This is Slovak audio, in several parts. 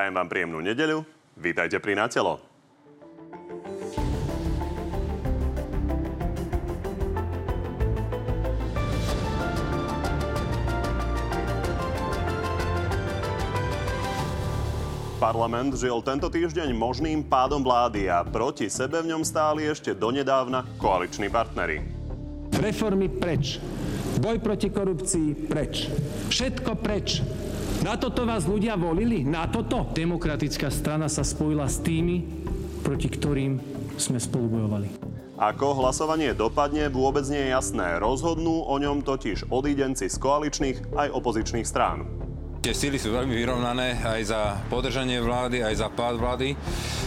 Prajem vám príjemnú nedeľu. Vítajte pri Natelo. Parlament žil tento týždeň možným pádom vlády a proti sebe v ňom stáli ešte donedávna koaliční partnery. Reformy preč. Boj proti korupcii preč. Všetko preč. Na toto vás ľudia volili? Na toto? Demokratická strana sa spojila s tými, proti ktorým sme spolubojovali. Ako hlasovanie dopadne, vôbec nie je jasné. Rozhodnú o ňom totiž odídenci z koaličných aj opozičných strán. Tie síly sú veľmi vyrovnané aj za podržanie vlády, aj za pád vlády,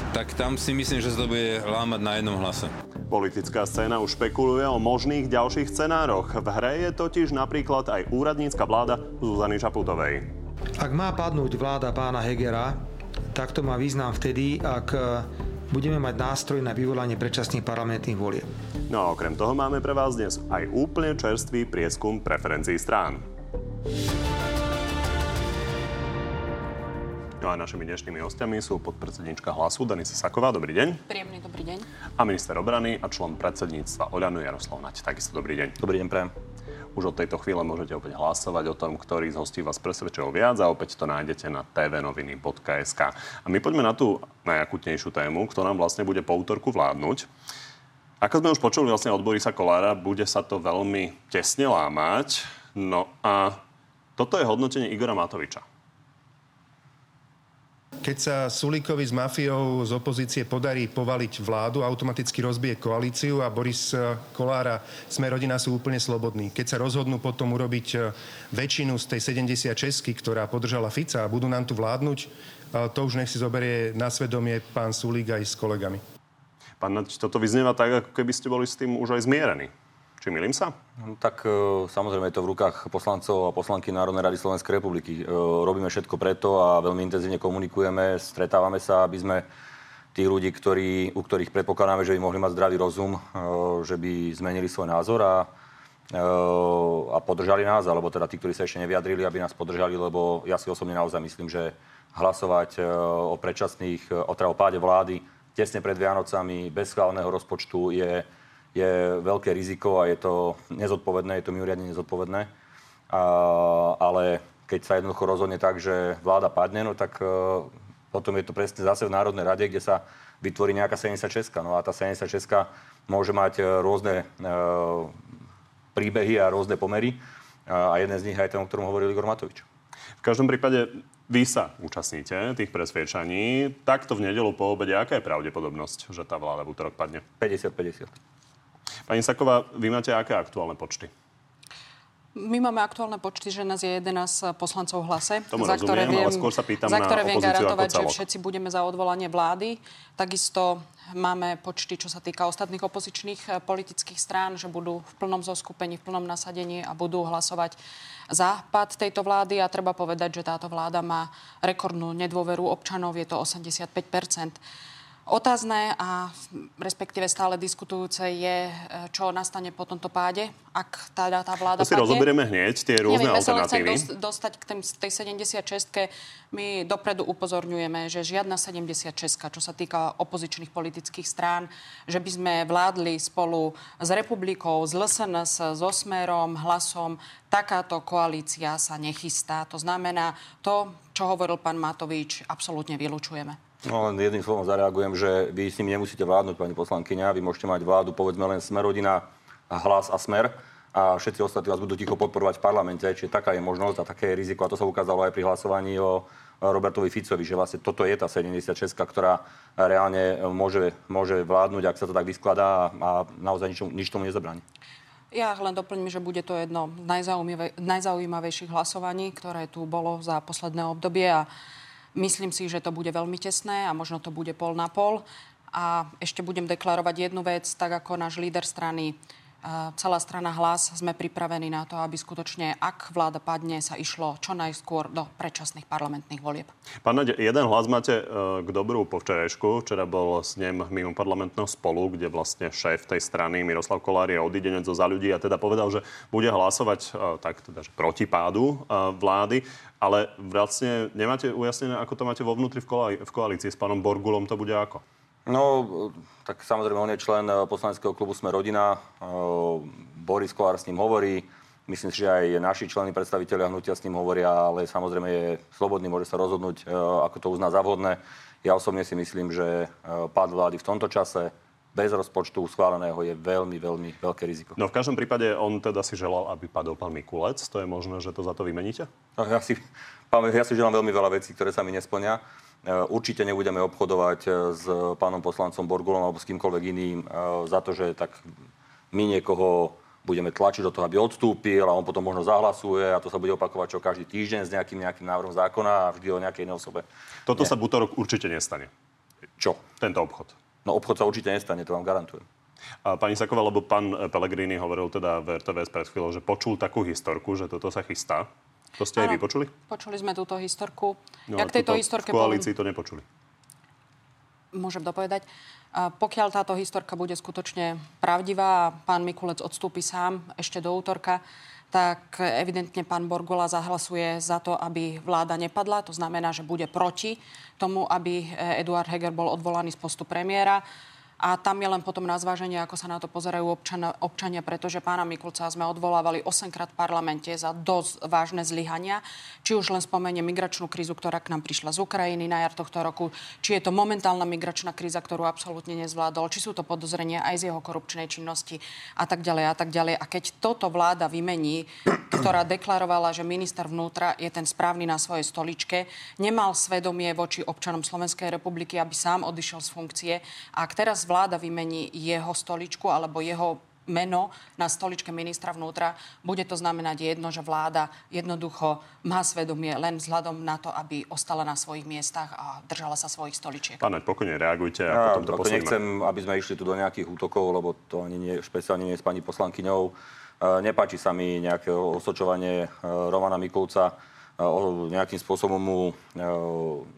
tak tam si myslím, že sa to bude lámať na jednom hlase. Politická scéna už špekuluje o možných ďalších scenároch. V hre je totiž napríklad aj úradnícka vláda Zuzany Čaputovej. Ak má padnúť vláda pána Hegera, tak to má význam vtedy, ak e, budeme mať nástroj na vyvolanie predčasných parlamentných volieb. No a okrem toho máme pre vás dnes aj úplne čerstvý prieskum preferencií strán. No a našimi dnešnými hostiami sú podpredsednička hlasu Denisa Saková. Dobrý deň. Príjemný dobrý deň. A minister obrany a člen predsedníctva Oľanu Jaroslav Nať. Takisto dobrý deň. Dobrý deň, prajem. Už od tejto chvíle môžete opäť hlasovať o tom, ktorý z hostí vás presvedčil viac a opäť to nájdete na tvnoviny.sk. A my poďme na tú najakutnejšiu tému, ktorá nám vlastne bude po útorku vládnuť. Ako sme už počuli vlastne od Borisa Kolára, bude sa to veľmi tesne lámať. No a toto je hodnotenie Igora Matoviča. Keď sa Sulíkovi s mafiou z opozície podarí povaliť vládu, automaticky rozbije koalíciu a Boris eh, Kolára sme rodina sú úplne slobodní. Keď sa rozhodnú potom urobiť eh, väčšinu z tej 76, ktorá podržala Fica a budú nám tu vládnuť, eh, to už nech si zoberie na svedomie pán Sulík aj s kolegami. Pán Nať, toto vyznieva tak, ako keby ste boli s tým už aj zmierení. Či milím sa? No, tak e, samozrejme je to v rukách poslancov a poslanky Národnej rady Slovenskej republiky. E, robíme všetko preto a veľmi intenzívne komunikujeme, stretávame sa, aby sme tých ľudí, ktorí, u ktorých predpokladáme, že by mohli mať zdravý rozum, e, že by zmenili svoj názor a, a podržali nás, alebo teda tí, ktorí sa ešte nevyjadrili, aby nás podržali, lebo ja si osobne naozaj myslím, že hlasovať o predčasných, o, teda o páde vlády tesne pred Vianocami bez schváleného rozpočtu je je veľké riziko a je to nezodpovedné, je to mimoriadne nezodpovedné. A, ale keď sa jednoducho rozhodne tak, že vláda padne, no tak uh, potom je to presne zase v Národnej rade, kde sa vytvorí nejaká 76. No a tá 76 môže mať e, rôzne uh, príbehy a rôzne pomery. A jeden z nich aj ten, o ktorom hovoril Igor Matovič. V každom prípade vy sa účastníte tých presviečaní. Takto v nedelu po obede, aká je pravdepodobnosť, že tá vláda v útorok padne? 50-50. Pani Saková, vy máte aké aktuálne počty? My máme aktuálne počty, že nás je 11 poslancov v hlase, Tomu za rozumiem, ktoré viem, ale skôr sa pýtam za ktoré viem garantovať, že všetci budeme za odvolanie vlády. Takisto máme počty, čo sa týka ostatných opozičných eh, politických strán, že budú v plnom zoskupení, v plnom nasadení a budú hlasovať za pad tejto vlády. A treba povedať, že táto vláda má rekordnú nedôveru občanov, je to 85 Otázne a respektíve stále diskutujúce je, e, čo nastane po tomto páde, ak tá, tá vláda To si padne. rozoberieme hneď, tie rôzne Neviem, alternatívy. Chcem dostať k tej 76 My dopredu upozorňujeme, že žiadna 76 čo sa týka opozičných politických strán, že by sme vládli spolu s republikou, s LSNS, s Osmerom, hlasom, takáto koalícia sa nechystá. To znamená, to, čo hovoril pán Matovič, absolútne vylučujeme. No len jedným slovom zareagujem, že vy s nimi nemusíte vládnuť, pani poslankyňa. Vy môžete mať vládu, povedzme len Smerodina, hlas a smer a všetci ostatní vás budú ticho podporovať v parlamente. Čiže taká je možnosť a také je riziko. A to sa ukázalo aj pri hlasovaní o Robertovi Ficovi, že vlastne toto je tá 76, ktorá reálne môže, môže vládnuť, ak sa to tak vyskladá a, naozaj nič, nič tomu nezabráni. Ja len doplním, že bude to jedno najzaujímavejších hlasovaní, ktoré tu bolo za posledné obdobie a Myslím si, že to bude veľmi tesné a možno to bude pol na pol. A ešte budem deklarovať jednu vec, tak ako náš líder strany celá strana hlas sme pripravení na to, aby skutočne, ak vláda padne, sa išlo čo najskôr do predčasných parlamentných volieb. Pán Naď, jeden hlas máte e, k dobrú po včerajšku. Včera bol s ním mimo parlamentného spolu, kde vlastne šéf tej strany Miroslav Kolár je odídenec zo za ľudí a teda povedal, že bude hlasovať e, tak teda, že proti pádu e, vlády. Ale vlastne nemáte ujasnené, ako to máte vo vnútri v, koalí- v koalícii s pánom Borgulom, to bude ako? No, tak samozrejme, on je člen eh, poslaneckého klubu Sme rodina. Eh, Boris Kolár s ním hovorí. Myslím si, že aj naši členy predstaviteľia hnutia s ním hovoria, ale samozrejme je slobodný, môže sa rozhodnúť, eh, ako to uzná za vhodné. Ja osobne si myslím, že pád vlády v tomto čase bez rozpočtu schváleného je veľmi, veľmi veľké riziko. No v každom prípade on teda si želal, aby padol pán Mikulec. To je možné, že to za to vymeníte? No, ja, si, ja si želám veľmi veľa vecí, ktoré sa mi nesplnia. Eh, určite nebudeme obchodovať eh, s pánom poslancom Borgulom alebo s kýmkoľvek iným eh, za to, že tak my niekoho budeme tlačiť do toho, aby odstúpil a on potom možno zahlasuje a to sa bude opakovať čo každý týždeň s nejakým, nejakým návrhom zákona a vždy o nejakej inej osobe. Toto Nie. sa v útorok určite nestane. Čo? Tento obchod. No obchod sa určite nestane, to vám garantujem. A pani Saková, lebo pán Pellegrini hovoril teda v RTVS pred chvíľou, že počul takú historku, že toto sa chystá. To ste aj vy počuli? Sme túto historku. No, Jak tejto historke v koalícii to nepočuli. Môžem dopovedať. Pokiaľ táto historka bude skutočne pravdivá a pán Mikulec odstúpi sám ešte do útorka, tak evidentne pán Borgola zahlasuje za to, aby vláda nepadla. To znamená, že bude proti tomu, aby Eduard Heger bol odvolaný z postu premiéra. A tam je len potom na zváženie, ako sa na to pozerajú občania, občania pretože pána Mikulca sme odvolávali 8 krát v parlamente za dosť vážne zlyhania. Či už len spomenie migračnú krízu, ktorá k nám prišla z Ukrajiny na jar tohto roku, či je to momentálna migračná kríza, ktorú absolútne nezvládol, či sú to podozrenia aj z jeho korupčnej činnosti a tak ďalej a tak ďalej. A keď toto vláda vymení, ktorá deklarovala, že minister vnútra je ten správny na svojej stoličke, nemal svedomie voči občanom Slovenskej republiky, aby sám odišiel z funkcie. A ak teraz vláda vymení jeho stoličku alebo jeho meno na stoličke ministra vnútra, bude to znamenať jedno, že vláda jednoducho má svedomie len vzhľadom na to, aby ostala na svojich miestach a držala sa svojich stoličiek. Pane, pokojne reagujte a ja, potom to posledíme. Nechcem, aby sme išli tu do nejakých útokov, lebo to ani nie, špeciálne nie je s pani poslankyňou. E, nepáči sa mi nejaké osočovanie e, Romana Mikulca, e, nejakým spôsobom mu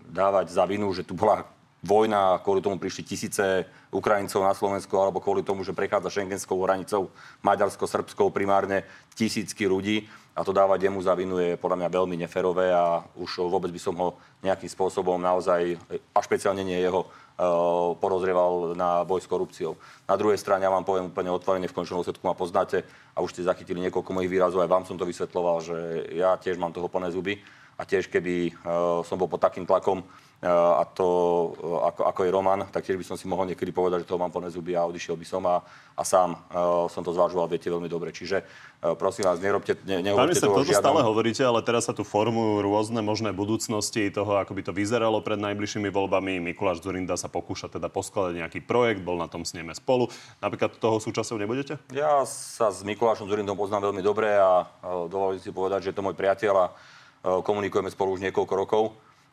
dávať za vinu, že tu bola vojna, kvôli tomu prišli tisíce Ukrajincov na Slovensko, alebo kvôli tomu, že prechádza šengenskou hranicou Maďarsko-Srbskou primárne tisícky ľudí. A to dávať jemu za vinu je podľa mňa veľmi neferové a už vôbec by som ho nejakým spôsobom naozaj, a špeciálne nie jeho, eh, porozrieval na boj s korupciou. Na druhej strane, ja vám poviem úplne otvorene, v končnom dôsledku ma poznáte a už ste zachytili niekoľko mojich výrazov, aj vám som to vysvetloval, že ja tiež mám toho plné zuby a tiež keby uh, som bol pod takým tlakom, a to, ako, ako je Roman, tak tiež by som si mohol niekedy povedať, že toho mám plné zuby a odišiel by som a, a sám uh, som to zvažoval, viete veľmi dobre. Čiže uh, prosím vás, nerobte, ne, nehovorte toho toto žiadom... stále hovoríte, ale teraz sa tu formujú rôzne možné budúcnosti toho, ako by to vyzeralo pred najbližšími voľbami. Mikuláš Zurinda sa pokúša teda poskladať nejaký projekt, bol na tom s nimi spolu. Napríklad toho súčasťou nebudete? Ja sa s Mikulášom Zurindom poznám veľmi dobre a uh, dovolím si povedať, že je to môj priateľ a komunikujeme spolu už niekoľko rokov.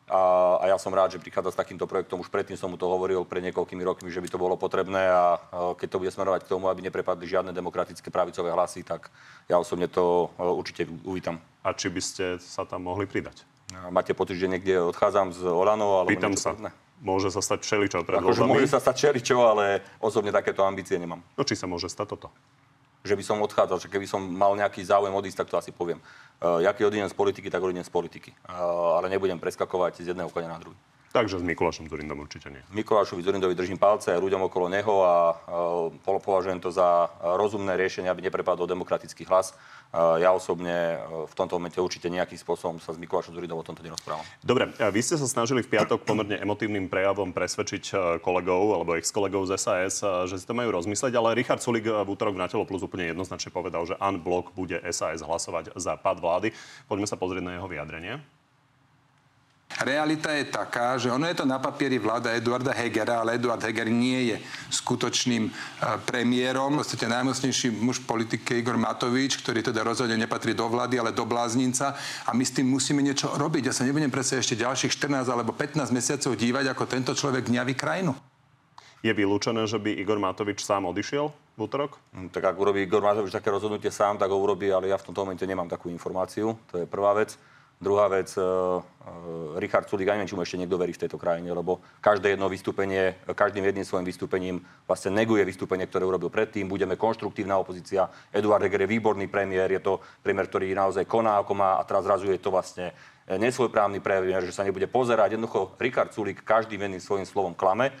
A, a ja som rád, že prichádza s takýmto projektom. Už predtým som mu to hovoril pred niekoľkými rokmi, že by to bolo potrebné a, a keď to bude smerovať k tomu, aby neprepadli žiadne demokratické pravicové hlasy, tak ja osobne to e, určite uvítam. A či by ste sa tam mohli pridať? Máte pocit, že niekde odchádzam z Olano? Alebo Pýtam sa. Podobné? Môže sa stať všeličo pred akože Môže sa stať všeličo, ale osobne takéto ambície nemám. No či sa môže stať toto? Že by som odchádzal, že keby som mal nejaký záujem odísť, tak to asi poviem. Uh, ja keď odídem z politiky, tak odídem z politiky. Uh, ale nebudem preskakovať z jedného konia na druhý. Takže s Mikulášom Zurindom určite nie. Mikulášovi Zurindovi držím palce aj ľuďom okolo neho a uh, považujem to za rozumné riešenie, aby neprepadol demokratický hlas. Uh, ja osobne uh, v tomto momente určite nejakým spôsobom sa s Mikulášom Zurindom o tomto nerozprávam. Dobre, vy ste sa snažili v piatok pomerne emotívnym prejavom presvedčiť kolegov alebo ex-kolegov z SAS, že si to majú rozmyslieť, ale Richard Sulik v útorok na Telo Plus úplne jednoznačne povedal, že unblock bude SAS hlasovať za pad vlády. Poďme sa pozrieť na jeho vyjadrenie. Realita je taká, že ono je to na papieri vláda Eduarda Hegera, ale Eduard Heger nie je skutočným e, premiérom. V podstate najmocnejší muž politike Igor Matovič, ktorý teda rozhodne nepatrí do vlády, ale do bláznica. A my s tým musíme niečo robiť. Ja sa nebudem predsa ešte ďalších 14 alebo 15 mesiacov dívať, ako tento človek dňaví krajinu. Je vylúčené, že by Igor Matovič sám odišiel? v útorok? Hm, tak ak urobí Igor Matovič také rozhodnutie sám, tak ho urobí, ale ja v tomto momente nemám takú informáciu. To je prvá vec. Druhá vec, uh, uh, Richard Sulik, ja neviem, či mu ešte niekto verí v tejto krajine, lebo každé jedno vystúpenie, každým jedným svojim vystúpením vlastne neguje vystúpenie, ktoré urobil predtým. Budeme konštruktívna opozícia. Eduard Heger je výborný premiér, je to premiér, ktorý naozaj koná, ako má a teraz zrazu je to vlastne nesvojprávny premiér, že sa nebude pozerať. Jednoducho, Richard Sulik každým jedným svojim slovom klame.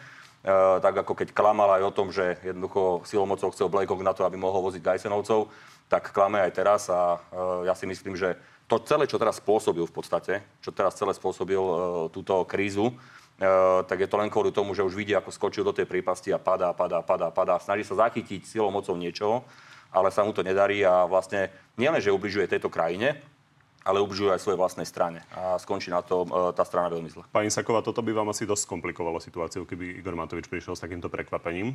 Uh, tak ako keď klamal aj o tom, že jednoducho silomocou chcel Blakok na to, aby mohol voziť Gajsenovcov, tak klame aj teraz a uh, ja si myslím, že to celé, čo teraz spôsobil v podstate, čo teraz celé spôsobil uh, túto krízu, Uh, tak je to len kvôli tomu, že už vidí, ako skočil do tej prípasti a padá, padá, padá, padá. Snaží sa zachytiť silou mocou niečoho, ale sa mu to nedarí a vlastne nielen, že ubližuje tejto krajine, ale ubližuje aj svojej vlastnej strane. A skončí na to uh, tá strana veľmi zle. Pani Saková, toto by vám asi dosť komplikovalo situáciu, keby Igor Matovič prišiel s takýmto prekvapením.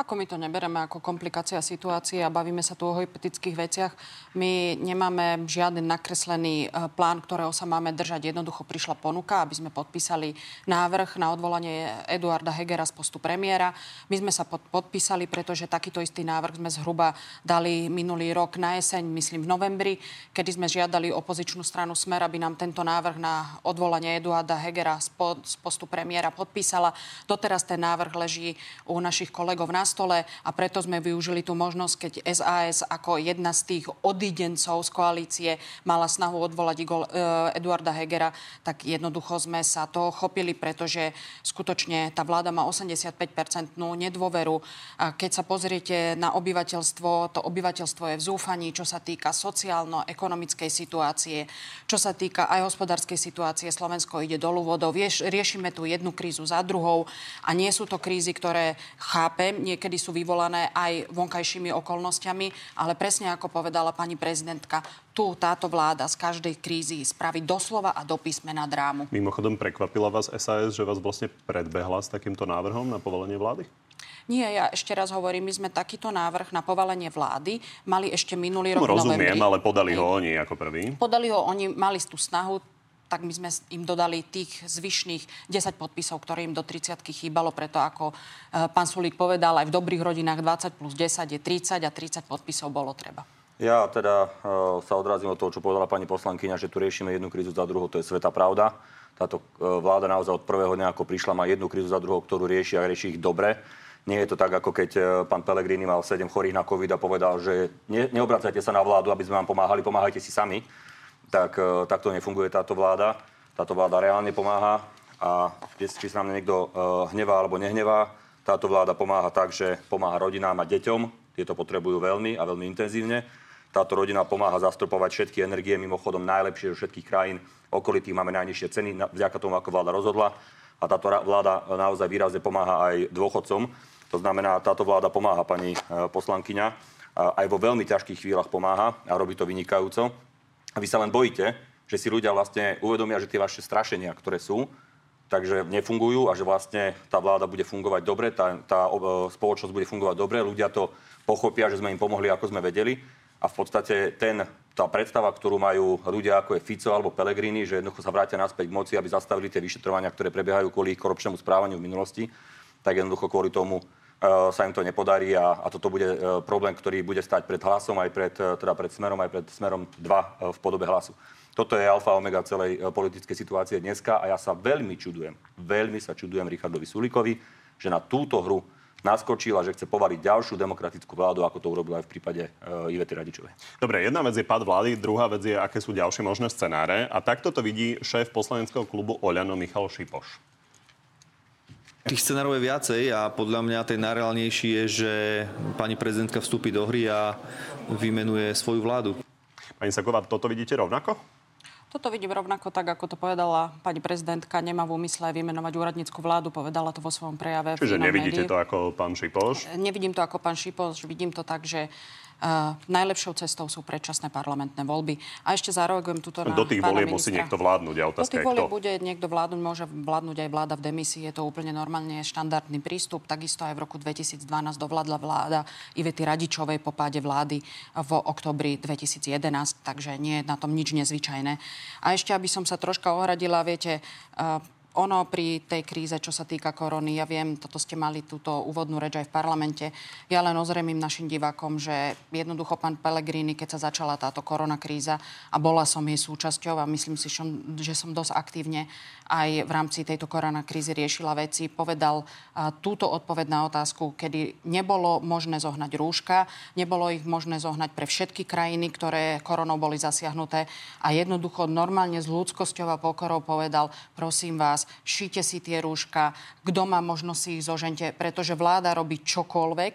Ako my to nebereme ako komplikácia situácie a bavíme sa tu o hypotetických veciach. My nemáme žiaden nakreslený e, plán, ktorého sa máme držať. Jednoducho prišla ponuka, aby sme podpísali návrh na odvolanie Eduarda Hegera z postu premiéra. My sme sa pod, podpísali, pretože takýto istý návrh sme zhruba dali minulý rok na jeseň, myslím v novembri, kedy sme žiadali opozičnú stranu Smer, aby nám tento návrh na odvolanie Eduarda Hegera z, po, z postu premiéra podpísala. Doteraz ten návrh leží u našich kolegov na stole a preto sme využili tú možnosť, keď SAS ako jedna z tých odidencov z koalície mala snahu odvolať Igor, e, Eduarda Hegera, tak jednoducho sme sa toho chopili, pretože skutočne tá vláda má 85-percentnú nedôveru. A keď sa pozriete na obyvateľstvo, to obyvateľstvo je v zúfaní, čo sa týka sociálno-ekonomickej situácie, čo sa týka aj hospodárskej situácie. Slovensko ide dolu vodou. riešime tu jednu krízu za druhou a nie sú to krízy, ktoré chápem, nie niekedy sú vyvolané aj vonkajšími okolnostiami, ale presne ako povedala pani prezidentka, tu táto vláda z každej krízy spraví doslova a do písmena drámu. Mimochodom, prekvapila vás SAS, že vás vlastne predbehla s takýmto návrhom na povolenie vlády? Nie, ja ešte raz hovorím, my sme takýto návrh na povalenie vlády mali ešte minulý rok no, rozumiem, novembri. ale podali ho oni ako prvý. Podali ho oni, mali tú snahu, tak my sme im dodali tých zvyšných 10 podpisov, ktoré im do 30 chýbalo, preto ako e, pán Sulík povedal, aj v dobrých rodinách 20 plus 10 je 30 a 30 podpisov bolo treba. Ja teda uh, sa odrazím od toho, čo povedala pani poslankyňa, že tu riešime jednu krízu za druhou, to je sveta pravda. Táto uh, vláda naozaj od prvého dňa, ako prišla, má jednu krízu za druhou, ktorú rieši a rieši ich dobre. Nie je to tak, ako keď uh, pán Pelegrini mal 7 chorých na COVID a povedal, že ne, neobracajte sa na vládu, aby sme vám pomáhali, pomáhajte si sami tak e, takto nefunguje táto vláda. Táto vláda reálne pomáha a či sa nám niekto e, hnevá alebo nehnevá, táto vláda pomáha tak, že pomáha rodinám a deťom. Tieto potrebujú veľmi a veľmi intenzívne. Táto rodina pomáha zastupovať všetky energie, mimochodom najlepšie zo všetkých krajín okolitých máme najnižšie ceny, vďaka tomu, ako vláda rozhodla. A táto vláda naozaj výrazne pomáha aj dôchodcom. To znamená, táto vláda pomáha pani e, poslankyňa, aj vo veľmi ťažkých chvíľach pomáha a robí to vynikajúco. A vy sa len bojíte, že si ľudia vlastne uvedomia, že tie vaše strašenia, ktoré sú, takže nefungujú a že vlastne tá vláda bude fungovať dobre, tá, tá spoločnosť bude fungovať dobre, ľudia to pochopia, že sme im pomohli, ako sme vedeli. A v podstate ten, tá predstava, ktorú majú ľudia ako je Fico alebo Pelegrini, že jednoducho sa vrátia naspäť k moci, aby zastavili tie vyšetrovania, ktoré prebiehajú kvôli ich korupčnému správaniu v minulosti, tak jednoducho kvôli tomu sa im to nepodarí a, a toto bude uh, problém, ktorý bude stať pred hlasom, aj pred, uh, teda pred smerom, aj pred smerom 2 v podobe hlasu. Toto je alfa omega celej politickej situácie dneska a ja sa veľmi čudujem, veľmi sa čudujem Richardovi Sulikovi, že na túto hru naskočil a že chce povaliť ďalšiu demokratickú vládu, ako to urobil aj v prípade uh, Ivety Radičovej. Dobre, jedna vec je pad vlády, druhá vec je, aké sú ďalšie možné scenáre. A takto to vidí šéf poslaneckého klubu Oľano Michal Šipoš. Tých scenárov je viacej a podľa mňa ten najreálnejší je, že pani prezidentka vstúpi do hry a vymenuje svoju vládu. Pani Saková, toto vidíte rovnako? Toto vidím rovnako tak, ako to povedala pani prezidentka. Nemá v úmysle vymenovať úradnícku vládu, povedala to vo svojom prejave. Čiže nevidíte médiu. to ako pán Šipoš? Nevidím to ako pán Šipoš, vidím to tak, že najlepšou cestou sú predčasné parlamentné voľby. A ešte zareagujem tuto na Do tých volieb musí niekto vládnuť. A otázka Do tých volieb bude niekto vládnuť, môže vládnuť aj vláda v demisii. Je to úplne normálne štandardný prístup. Takisto aj v roku 2012 dovládla vláda Ivety Radičovej po páde vlády v oktobri 2011, takže nie je na tom nič nezvyčajné. A ešte, aby som sa troška ohradila, viete, uh, ono pri tej kríze, čo sa týka korony, ja viem, toto ste mali túto úvodnú reč aj v parlamente, ja len ozremím našim divákom, že jednoducho pán Pellegrini, keď sa začala táto korona kríza a bola som jej súčasťou a myslím si, že som dosť aktívne aj v rámci tejto korona krízy riešila veci, povedal túto odpoveď na otázku, kedy nebolo možné zohnať rúška, nebolo ich možné zohnať pre všetky krajiny, ktoré koronou boli zasiahnuté a jednoducho normálne s ľudskosťou a pokorou povedal, prosím vás, šíte si tie rúška, kto má možnosť si ich zožente, pretože vláda robí čokoľvek,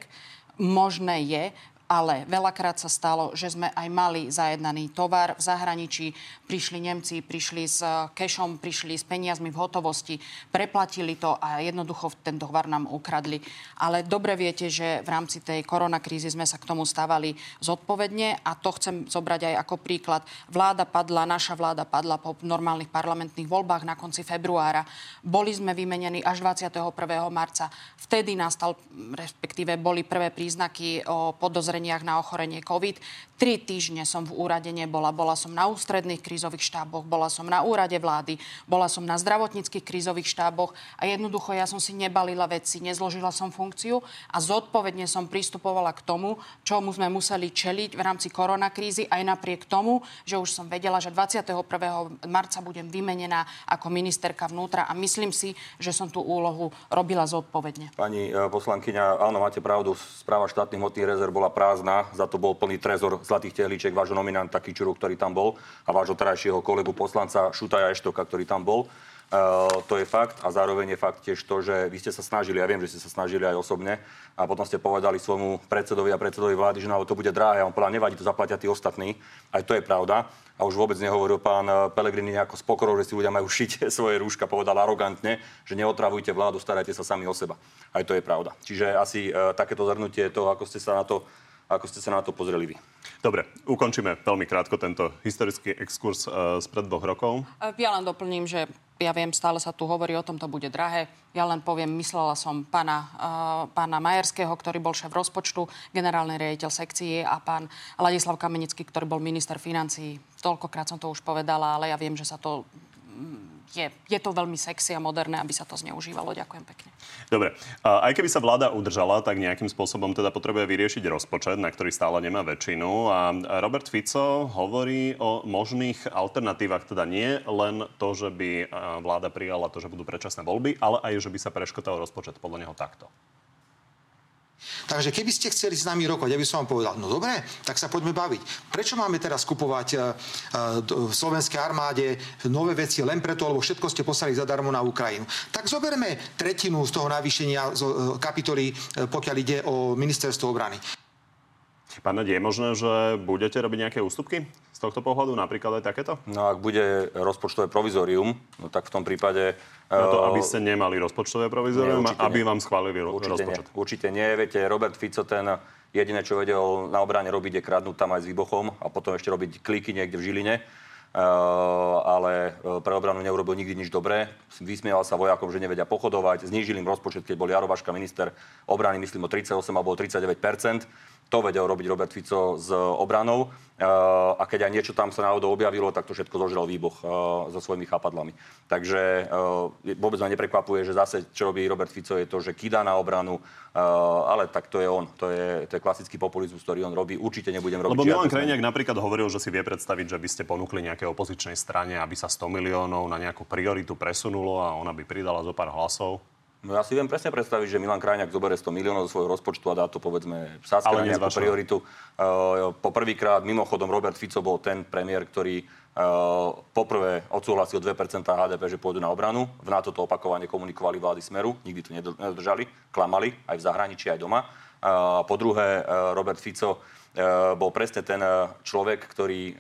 možné je, ale veľakrát sa stalo, že sme aj mali zajednaný tovar v zahraničí. Prišli Nemci, prišli s kešom, prišli s peniazmi v hotovosti, preplatili to a jednoducho ten tovar nám ukradli. Ale dobre viete, že v rámci tej koronakrízy sme sa k tomu stávali zodpovedne a to chcem zobrať aj ako príklad. Vláda padla, naša vláda padla po normálnych parlamentných voľbách na konci februára. Boli sme vymenení až 21. marca. Vtedy nastal, respektíve boli prvé príznaky o podozrení opatreniach na ochorenie COVID. Tri týždne som v úrade nebola. Bola som na ústredných krízových štáboch, bola som na úrade vlády, bola som na zdravotníckých krízových štáboch a jednoducho ja som si nebalila veci, nezložila som funkciu a zodpovedne som pristupovala k tomu, čomu sme museli čeliť v rámci koronakrízy aj napriek tomu, že už som vedela, že 21. marca budem vymenená ako ministerka vnútra a myslím si, že som tú úlohu robila zodpovedne. Pani e, poslankyňa, áno, máte pravdu, správa štátnych hmotných rezerv bola prázdna, za to bol plný trezor zlatých tehličiek vášho nominanta Kičuru, ktorý tam bol a vášho terajšieho kolegu poslanca Šutaja Eštoka, ktorý tam bol. Uh, to je fakt a zároveň je fakt tiež to, že vy ste sa snažili, ja viem, že ste sa snažili aj osobne a potom ste povedali svojmu predsedovi a predsedovi vlády, že na to bude drahé a on povedal, nevadí, to zaplatia tí ostatní. Aj to je pravda. A už vôbec nehovoril pán eh, Pelegrini nejako s pokorou, že si ľudia majú šiť svoje rúška, povedal arogantne, že neotravujte vládu, starajte sa sami o seba. Aj to je pravda. Čiže asi uh, takéto zhrnutie toho, ako ste sa na to ako ste sa na to pozreli vy. Dobre, ukončíme veľmi krátko tento historický exkurs uh, spred dvoch rokov. E, ja len doplním, že ja viem, stále sa tu hovorí o tom, to bude drahé. Ja len poviem, myslela som pána, uh, pána Majerského, ktorý bol šéf rozpočtu, generálny riaditeľ sekcie a pán Ladislav Kamenický, ktorý bol minister financií. Toľkokrát som to už povedala, ale ja viem, že sa to je, je to veľmi sexy a moderné, aby sa to zneužívalo. Ďakujem pekne. Dobre. Aj keby sa vláda udržala, tak nejakým spôsobom teda potrebuje vyriešiť rozpočet, na ktorý stále nemá väčšinu. A Robert Fico hovorí o možných alternatívach, teda nie len to, že by vláda prijala to, že budú predčasné voľby, ale aj, že by sa preškotal rozpočet podľa neho takto. Takže keby ste chceli s nami rokovať, ja by som vám povedal, no dobre, tak sa poďme baviť. Prečo máme teraz kupovať uh, v slovenskej armáde nové veci len preto, lebo všetko ste poslali zadarmo na Ukrajinu? Tak zoberme tretinu z toho navýšenia uh, kapitoly, pokiaľ ide o ministerstvo obrany. Pán je možné, že budete robiť nejaké ústupky z tohto pohľadu, napríklad aj takéto? No ak bude rozpočtové provizorium, no tak v tom prípade... Na to, aby ste nemali rozpočtové provizorium, nie, aby nie. vám schválili určite rozpočet. Nie, určite nie. Viete, Robert Fico ten jediné, čo vedel na obrane robiť, je kradnúť tam aj s výbochom a potom ešte robiť kliky niekde v Žiline. Uh, ale e, pre obranu neurobil nikdy nič dobré. Vysmieval sa vojakom, že nevedia pochodovať. Znížil im rozpočet, keď bol Jarovaška minister obrany, myslím o 38 alebo 39 to vedel robiť Robert Fico s obranou. A keď aj niečo tam sa náhodou objavilo, tak to všetko zožral výboch so svojimi chápadlami. Takže vôbec ma neprekvapuje, že zase, čo robí Robert Fico, je to, že kýda na obranu, ale tak to je on. To je, to je klasický populizmus, ktorý on robí. Určite nebudem robiť. Lebo Milan Krajniak napríklad hovoril, že si vie predstaviť, že by ste ponúkli nejaké opozičnej strane, aby sa 100 miliónov na nejakú prioritu presunulo a ona by pridala zo pár hlasov. No ja si viem presne predstaviť, že Milan Krajňák zoberie 100 miliónov zo svojho rozpočtu a dá to povedzme Saske na nejakú prioritu. Uh, poprvýkrát mimochodom Robert Fico bol ten premiér, ktorý uh, poprvé odsúhlasil 2% HDP, že pôjdu na obranu. V NATO to opakovane komunikovali vlády Smeru, nikdy to nedržali, klamali aj v zahraničí, aj doma. Uh, po druhé, uh, Robert Fico Eh, bol presne ten eh, človek, ktorý eh,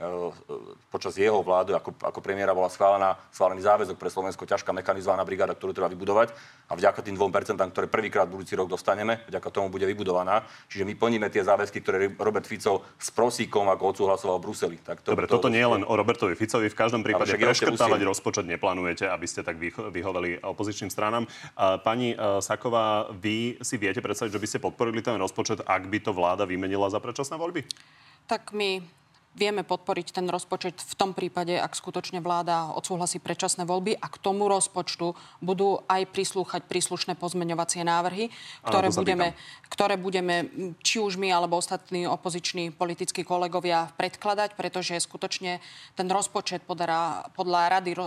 počas jeho vlády ako, ako premiéra bola schválená, schválený záväzok pre Slovensko ťažká mechanizovaná brigáda, ktorú treba vybudovať a vďaka tým 2%, ktoré prvýkrát budúci rok dostaneme, vďaka tomu bude vybudovaná. Čiže my plníme tie záväzky, ktoré Robert Fico s prosíkom ako odsúhlasoval v Bruseli. Tak to, Dobre, to, toto nie je len o Robertovi Ficovi. V každom prípade preškrtávať rozpočet neplánujete, aby ste tak vyhovali opozičným stranám. Pani Saková, vy si viete predstaviť, že by ste podporili ten rozpočet, ak by to vláda vymenila za predčasné voľby? Tak my vieme podporiť ten rozpočet v tom prípade, ak skutočne vláda odsúhlasí predčasné voľby a k tomu rozpočtu budú aj prislúchať príslušné pozmeňovacie návrhy, ktoré, budeme, ktoré budeme či už my alebo ostatní opoziční politickí kolegovia predkladať, pretože skutočne ten rozpočet podľa, podľa Rady e,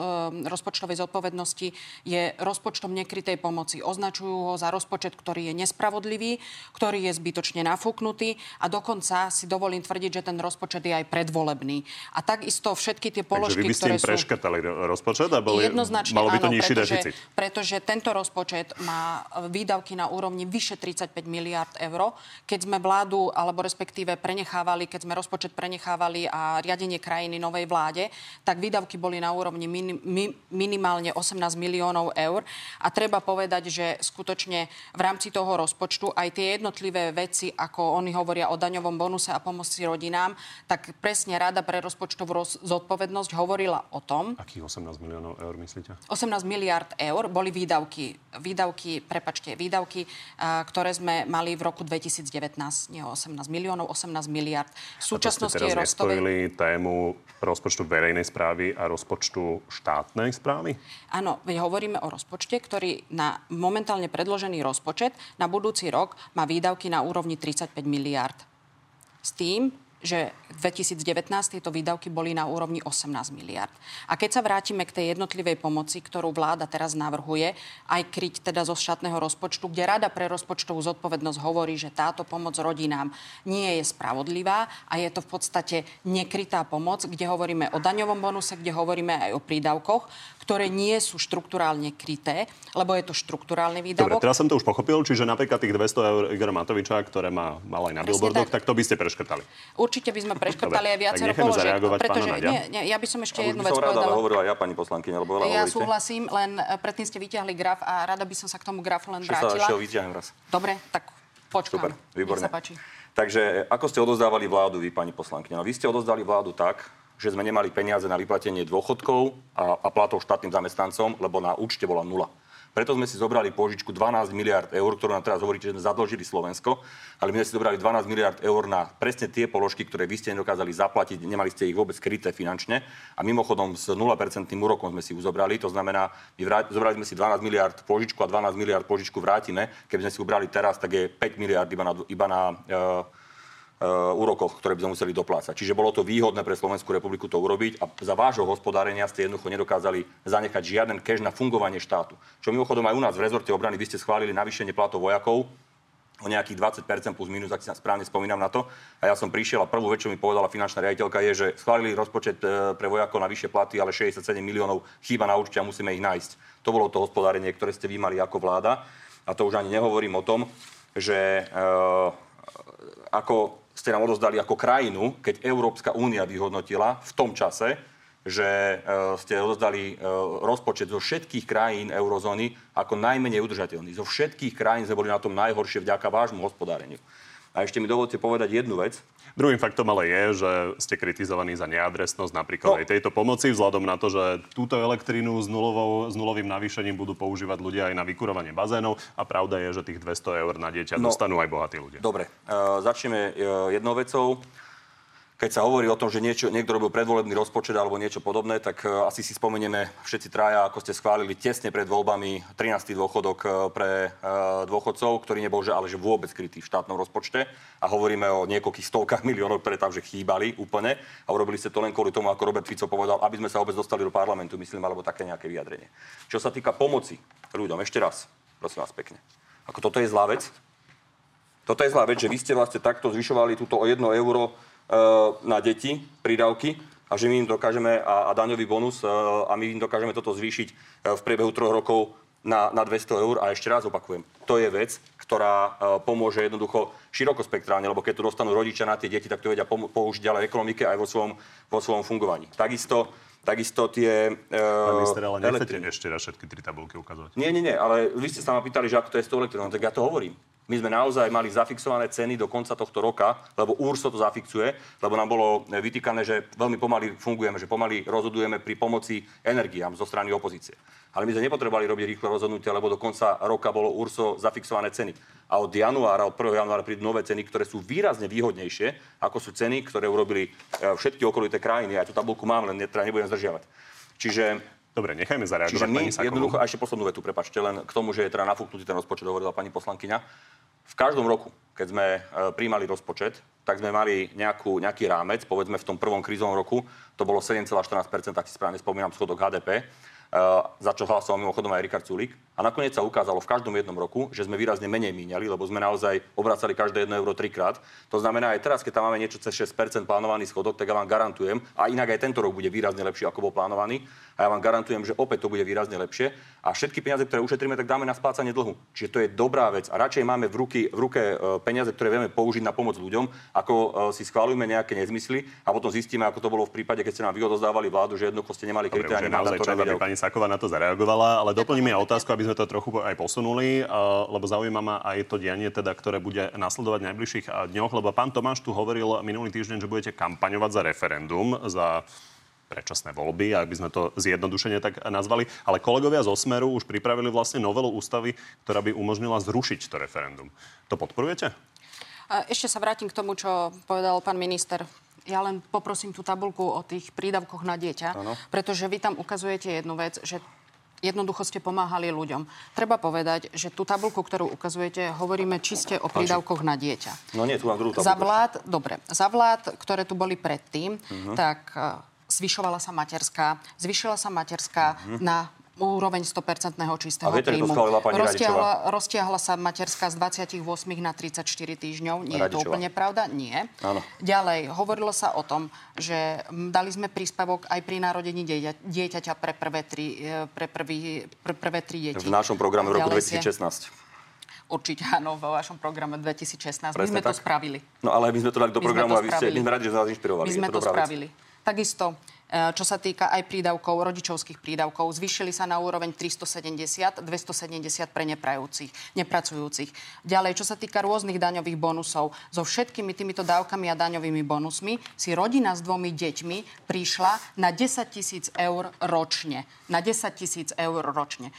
rozpočtovej zodpovednosti je rozpočtom nekrytej pomoci. Označujú ho za rozpočet, ktorý je nespravodlivý, ktorý je zbytočne nafúknutý a dokonca si dovolím tvrdiť, že ten rozpočet je aj predvolebný. A takisto všetky tie Takže položky, vy by ste ktoré im preškrtali ro- rozpočet a boli, Jednoznačne malo by to áno, nižší pretože, deficit. pretože tento rozpočet má výdavky na úrovni vyše 35 miliard eur. Keď sme vládu, alebo respektíve prenechávali, keď sme rozpočet prenechávali a riadenie krajiny novej vláde, tak výdavky boli na úrovni minim, mi, minimálne 18 miliónov eur. A treba povedať, že skutočne v rámci toho rozpočtu aj tie jednotlivé veci, ako oni hovoria o daňovom bonuse a pomoci rodinám, tak presne Rada pre rozpočtovú roz- zodpovednosť hovorila o tom, Akých 18 miliónov eur myslíte? 18 miliard eur boli výdavky, výdavky, prepačte, výdavky, a, ktoré sme mali v roku 2019. Nie 18 miliónov, 18 miliard. V A to ste súčasnosti teraz je nespojili tému rozpočtu verejnej správy a rozpočtu štátnej správy? Áno, veď hovoríme o rozpočte, ktorý na momentálne predložený rozpočet na budúci rok má výdavky na úrovni 35 miliard. S tým, že v 2019 tieto výdavky boli na úrovni 18 miliard. A keď sa vrátime k tej jednotlivej pomoci, ktorú vláda teraz navrhuje, aj kryť teda zo štátneho rozpočtu, kde Rada pre rozpočtovú zodpovednosť hovorí, že táto pomoc rodinám nie je spravodlivá a je to v podstate nekrytá pomoc, kde hovoríme o daňovom bonuse, kde hovoríme aj o prídavkoch, ktoré nie sú štruktúrálne kryté, lebo je to štruktúrálny Dobre, výdavok. teraz som to už pochopil, čiže napríklad tých 200 eur Igora Matoviča, ktoré má mal aj na billboardoch, tak. tak. to by ste preškrtali. Určite by sme preškrtali Dobre, aj viacero položiek. zareagovať Pretože, nie, nie, ja by som ešte jednu vec povedala. hovorila ja, pani poslankyňa, lebo veľa Ja hovoríte. súhlasím, len e, predtým ste vyťahli graf a rada by som sa k tomu grafu len vrátila. ešte ho vyťahnem raz. Dobre, tak počkám. Super, výborne. Nech sa páči. Takže ako ste odozdávali vládu vy, pani poslankyňa? No, vy ste odozdali vládu tak, že sme nemali peniaze na vyplatenie dôchodkov a, a platov štátnym zamestnancom, lebo na účte bola nula. Preto sme si zobrali požičku 12 miliard eur, ktorú nám teraz hovoríte, že sme zadlžili Slovensko, ale my sme si zobrali 12 miliard eur na presne tie položky, ktoré vy ste nedokázali zaplatiť, nemali ste ich vôbec kryté finančne. A mimochodom s 0% úrokom sme si ju zobrali, to znamená, my vrát, zobrali sme si 12 miliard požičku a 12 miliard požičku vrátime. Keby sme si ubrali teraz, tak je 5 miliard iba na, iba na e, úrokoch, ktoré by sme museli doplácať. Čiže bolo to výhodné pre Slovenskú republiku to urobiť a za vášho hospodárenia ste jednoducho nedokázali zanechať žiaden cash na fungovanie štátu. Čo mimochodom aj u nás v rezorte obrany vy ste schválili navýšenie platov vojakov o nejakých 20% plus minus, ak si správne spomínam na to. A ja som prišiel a prvú vec, čo mi povedala finančná riaditeľka, je, že schválili rozpočet e, pre vojakov na vyššie platy, ale 67 miliónov chýba na účte a musíme ich nájsť. To bolo to hospodárenie, ktoré ste vy mali ako vláda. A to už ani nehovorím o tom, že e, ako ste nám odozdali ako krajinu, keď Európska únia vyhodnotila v tom čase, že e, ste odozdali e, rozpočet zo všetkých krajín eurozóny ako najmenej udržateľný. Zo všetkých krajín sme boli na tom najhoršie vďaka vášmu hospodáreniu. A ešte mi dovolte povedať jednu vec. Druhým faktom ale je, že ste kritizovaní za neadresnosť napríklad No. aj tejto pomoci, vzhľadom na to, že túto elektrínu s, nulovou, s nulovým navýšením budú používať ľudia aj na vykurovanie bazénov a pravda je, že tých 200 eur na dieťa No. dostanú aj bohatí ľudia. Dobre, uh, začneme uh, jednou vecou. Keď sa hovorí o tom, že niečo, niekto robil predvolebný rozpočet alebo niečo podobné, tak uh, asi si spomenieme všetci traja, ako ste schválili tesne pred voľbami 13. dôchodok uh, pre uh, dôchodcov, ktorý nebol že, ale že vôbec krytý v štátnom rozpočte. A hovoríme o niekoľkých stovkách miliónov, ktoré tam že chýbali úplne. A urobili ste to len kvôli tomu, ako Robert Fico povedal, aby sme sa vôbec dostali do parlamentu, myslím, alebo také nejaké vyjadrenie. Čo sa týka pomoci ľuďom, ešte raz, prosím vás pekne. Ako toto je zlá vec, toto je zlá vec, že vy ste vlastne takto zvyšovali túto o 1 euro e, na deti, prídavky, a že my im dokážeme, a, a daňový bonus, e, a my im dokážeme toto zvýšiť e, v priebehu troch rokov na, na 200 eur. A ešte raz opakujem, to je vec, ktorá pomôže jednoducho širokospektrálne, lebo keď to dostanú rodičia na tie deti, tak to vedia použiť ďalej v ekonomike aj vo svojom, vo svojom fungovaní. Takisto, takisto tie... Pán minister, ale nechcete ešte raz všetky tri tabulky ukazovať. Nie, nie, nie, ale vy ste sa ma pýtali, že ako to je s tou elektrínou, tak ja to hovorím. My sme naozaj mali zafixované ceny do konca tohto roka, lebo URSO to zafixuje, lebo nám bolo vytýkané, že veľmi pomaly fungujeme, že pomaly rozhodujeme pri pomoci energiám zo strany opozície. Ale my sme nepotrebovali robiť rýchle rozhodnutia, lebo do konca roka bolo URSO zafixované ceny. A od januára, od 1. januára prídu nové ceny, ktoré sú výrazne výhodnejšie, ako sú ceny, ktoré urobili e, všetky okolité krajiny. Ja tú tabulku mám, len teda nebudem zdržiavať. Čiže Dobre, nechajme zareagovať Čiže my pani jednoducho, a ešte poslednú vetu, prepačte, len k tomu, že je teda nafúknutý ten rozpočet, hovorila pani poslankyňa. V každom roku, keď sme e, príjmali rozpočet, tak sme mali nejakú, nejaký rámec, povedzme v tom prvom krízovom roku, to bolo 7,14%, tak si správne spomínam, schodok HDP. Uh, za čo hlasoval mimochodom aj Richard Sulik. A nakoniec sa ukázalo v každom jednom roku, že sme výrazne menej míňali, lebo sme naozaj obracali každé 1 euro trikrát. To znamená aj teraz, keď tam máme niečo cez 6% plánovaný schodok, tak ja vám garantujem, a inak aj tento rok bude výrazne lepší, ako bol plánovaný, a ja vám garantujem, že opäť to bude výrazne lepšie. A všetky peniaze, ktoré ušetríme, tak dáme na splácanie dlhu. Čiže to je dobrá vec. A radšej máme v, ruky, v ruke e, peniaze, ktoré vieme použiť na pomoc ľuďom, ako e, si schválujeme nejaké nezmysly a potom zistíme, ako to bolo v prípade, keď ste nám vy odozdávali vládu, že jednoducho ste nemali Dobre, kritéria už je naozaj čas, aby pani Saková na to zareagovala, ale doplním ja otázku, aby sme to trochu aj posunuli, uh, lebo zaujíma ma aj to dianie, teda, ktoré bude nasledovať v najbližších dňoch, lebo pán Tomáš tu hovoril minulý týždeň, že budete kampaňovať za referendum, za predčasné voľby, ak by sme to zjednodušene tak nazvali. Ale kolegovia zo Smeru už pripravili vlastne novelu ústavy, ktorá by umožnila zrušiť to referendum. To podporujete? Ešte sa vrátim k tomu, čo povedal pán minister. Ja len poprosím tú tabulku o tých prídavkoch na dieťa, ano. pretože vy tam ukazujete jednu vec, že jednoducho ste pomáhali ľuďom. Treba povedať, že tú tabulku, ktorú ukazujete, hovoríme čiste o prídavkoch na dieťa. No nie, tu mám druhú tabulku. Za vlád, dobre, za vlád, ktoré tu boli predtým, uh-huh. tak zvyšovala sa materská, zvyšila sa materská uh-huh. na úroveň 100% čistého a viete, príjmu. roztiahla, roztiahla sa materská z 28 na 34 týždňov. Nie Radičová. je to úplne pravda? Nie. Áno. Ďalej, hovorilo sa o tom, že dali sme príspevok aj pri narodení dieťa, dieťaťa pre prvé tri, e, pre prvý, pre prvé tri deti. V našom programe v roku 2016. Určite áno, vo vašom programe 2016. Presne my sme tak. to spravili. No ale my sme to dali do programu a vy ste, my sme radi, že nás inšpirovali. My sme to, to spravili. Vec. Takisto e, čo sa týka aj prídavkov, rodičovských prídavkov, zvýšili sa na úroveň 370, 270 pre neprajúcich, nepracujúcich. Ďalej, čo sa týka rôznych daňových bonusov, so všetkými týmito dávkami a daňovými bonusmi si rodina s dvomi deťmi prišla na 10 tisíc eur ročne. Na 10 tisíc eur ročne.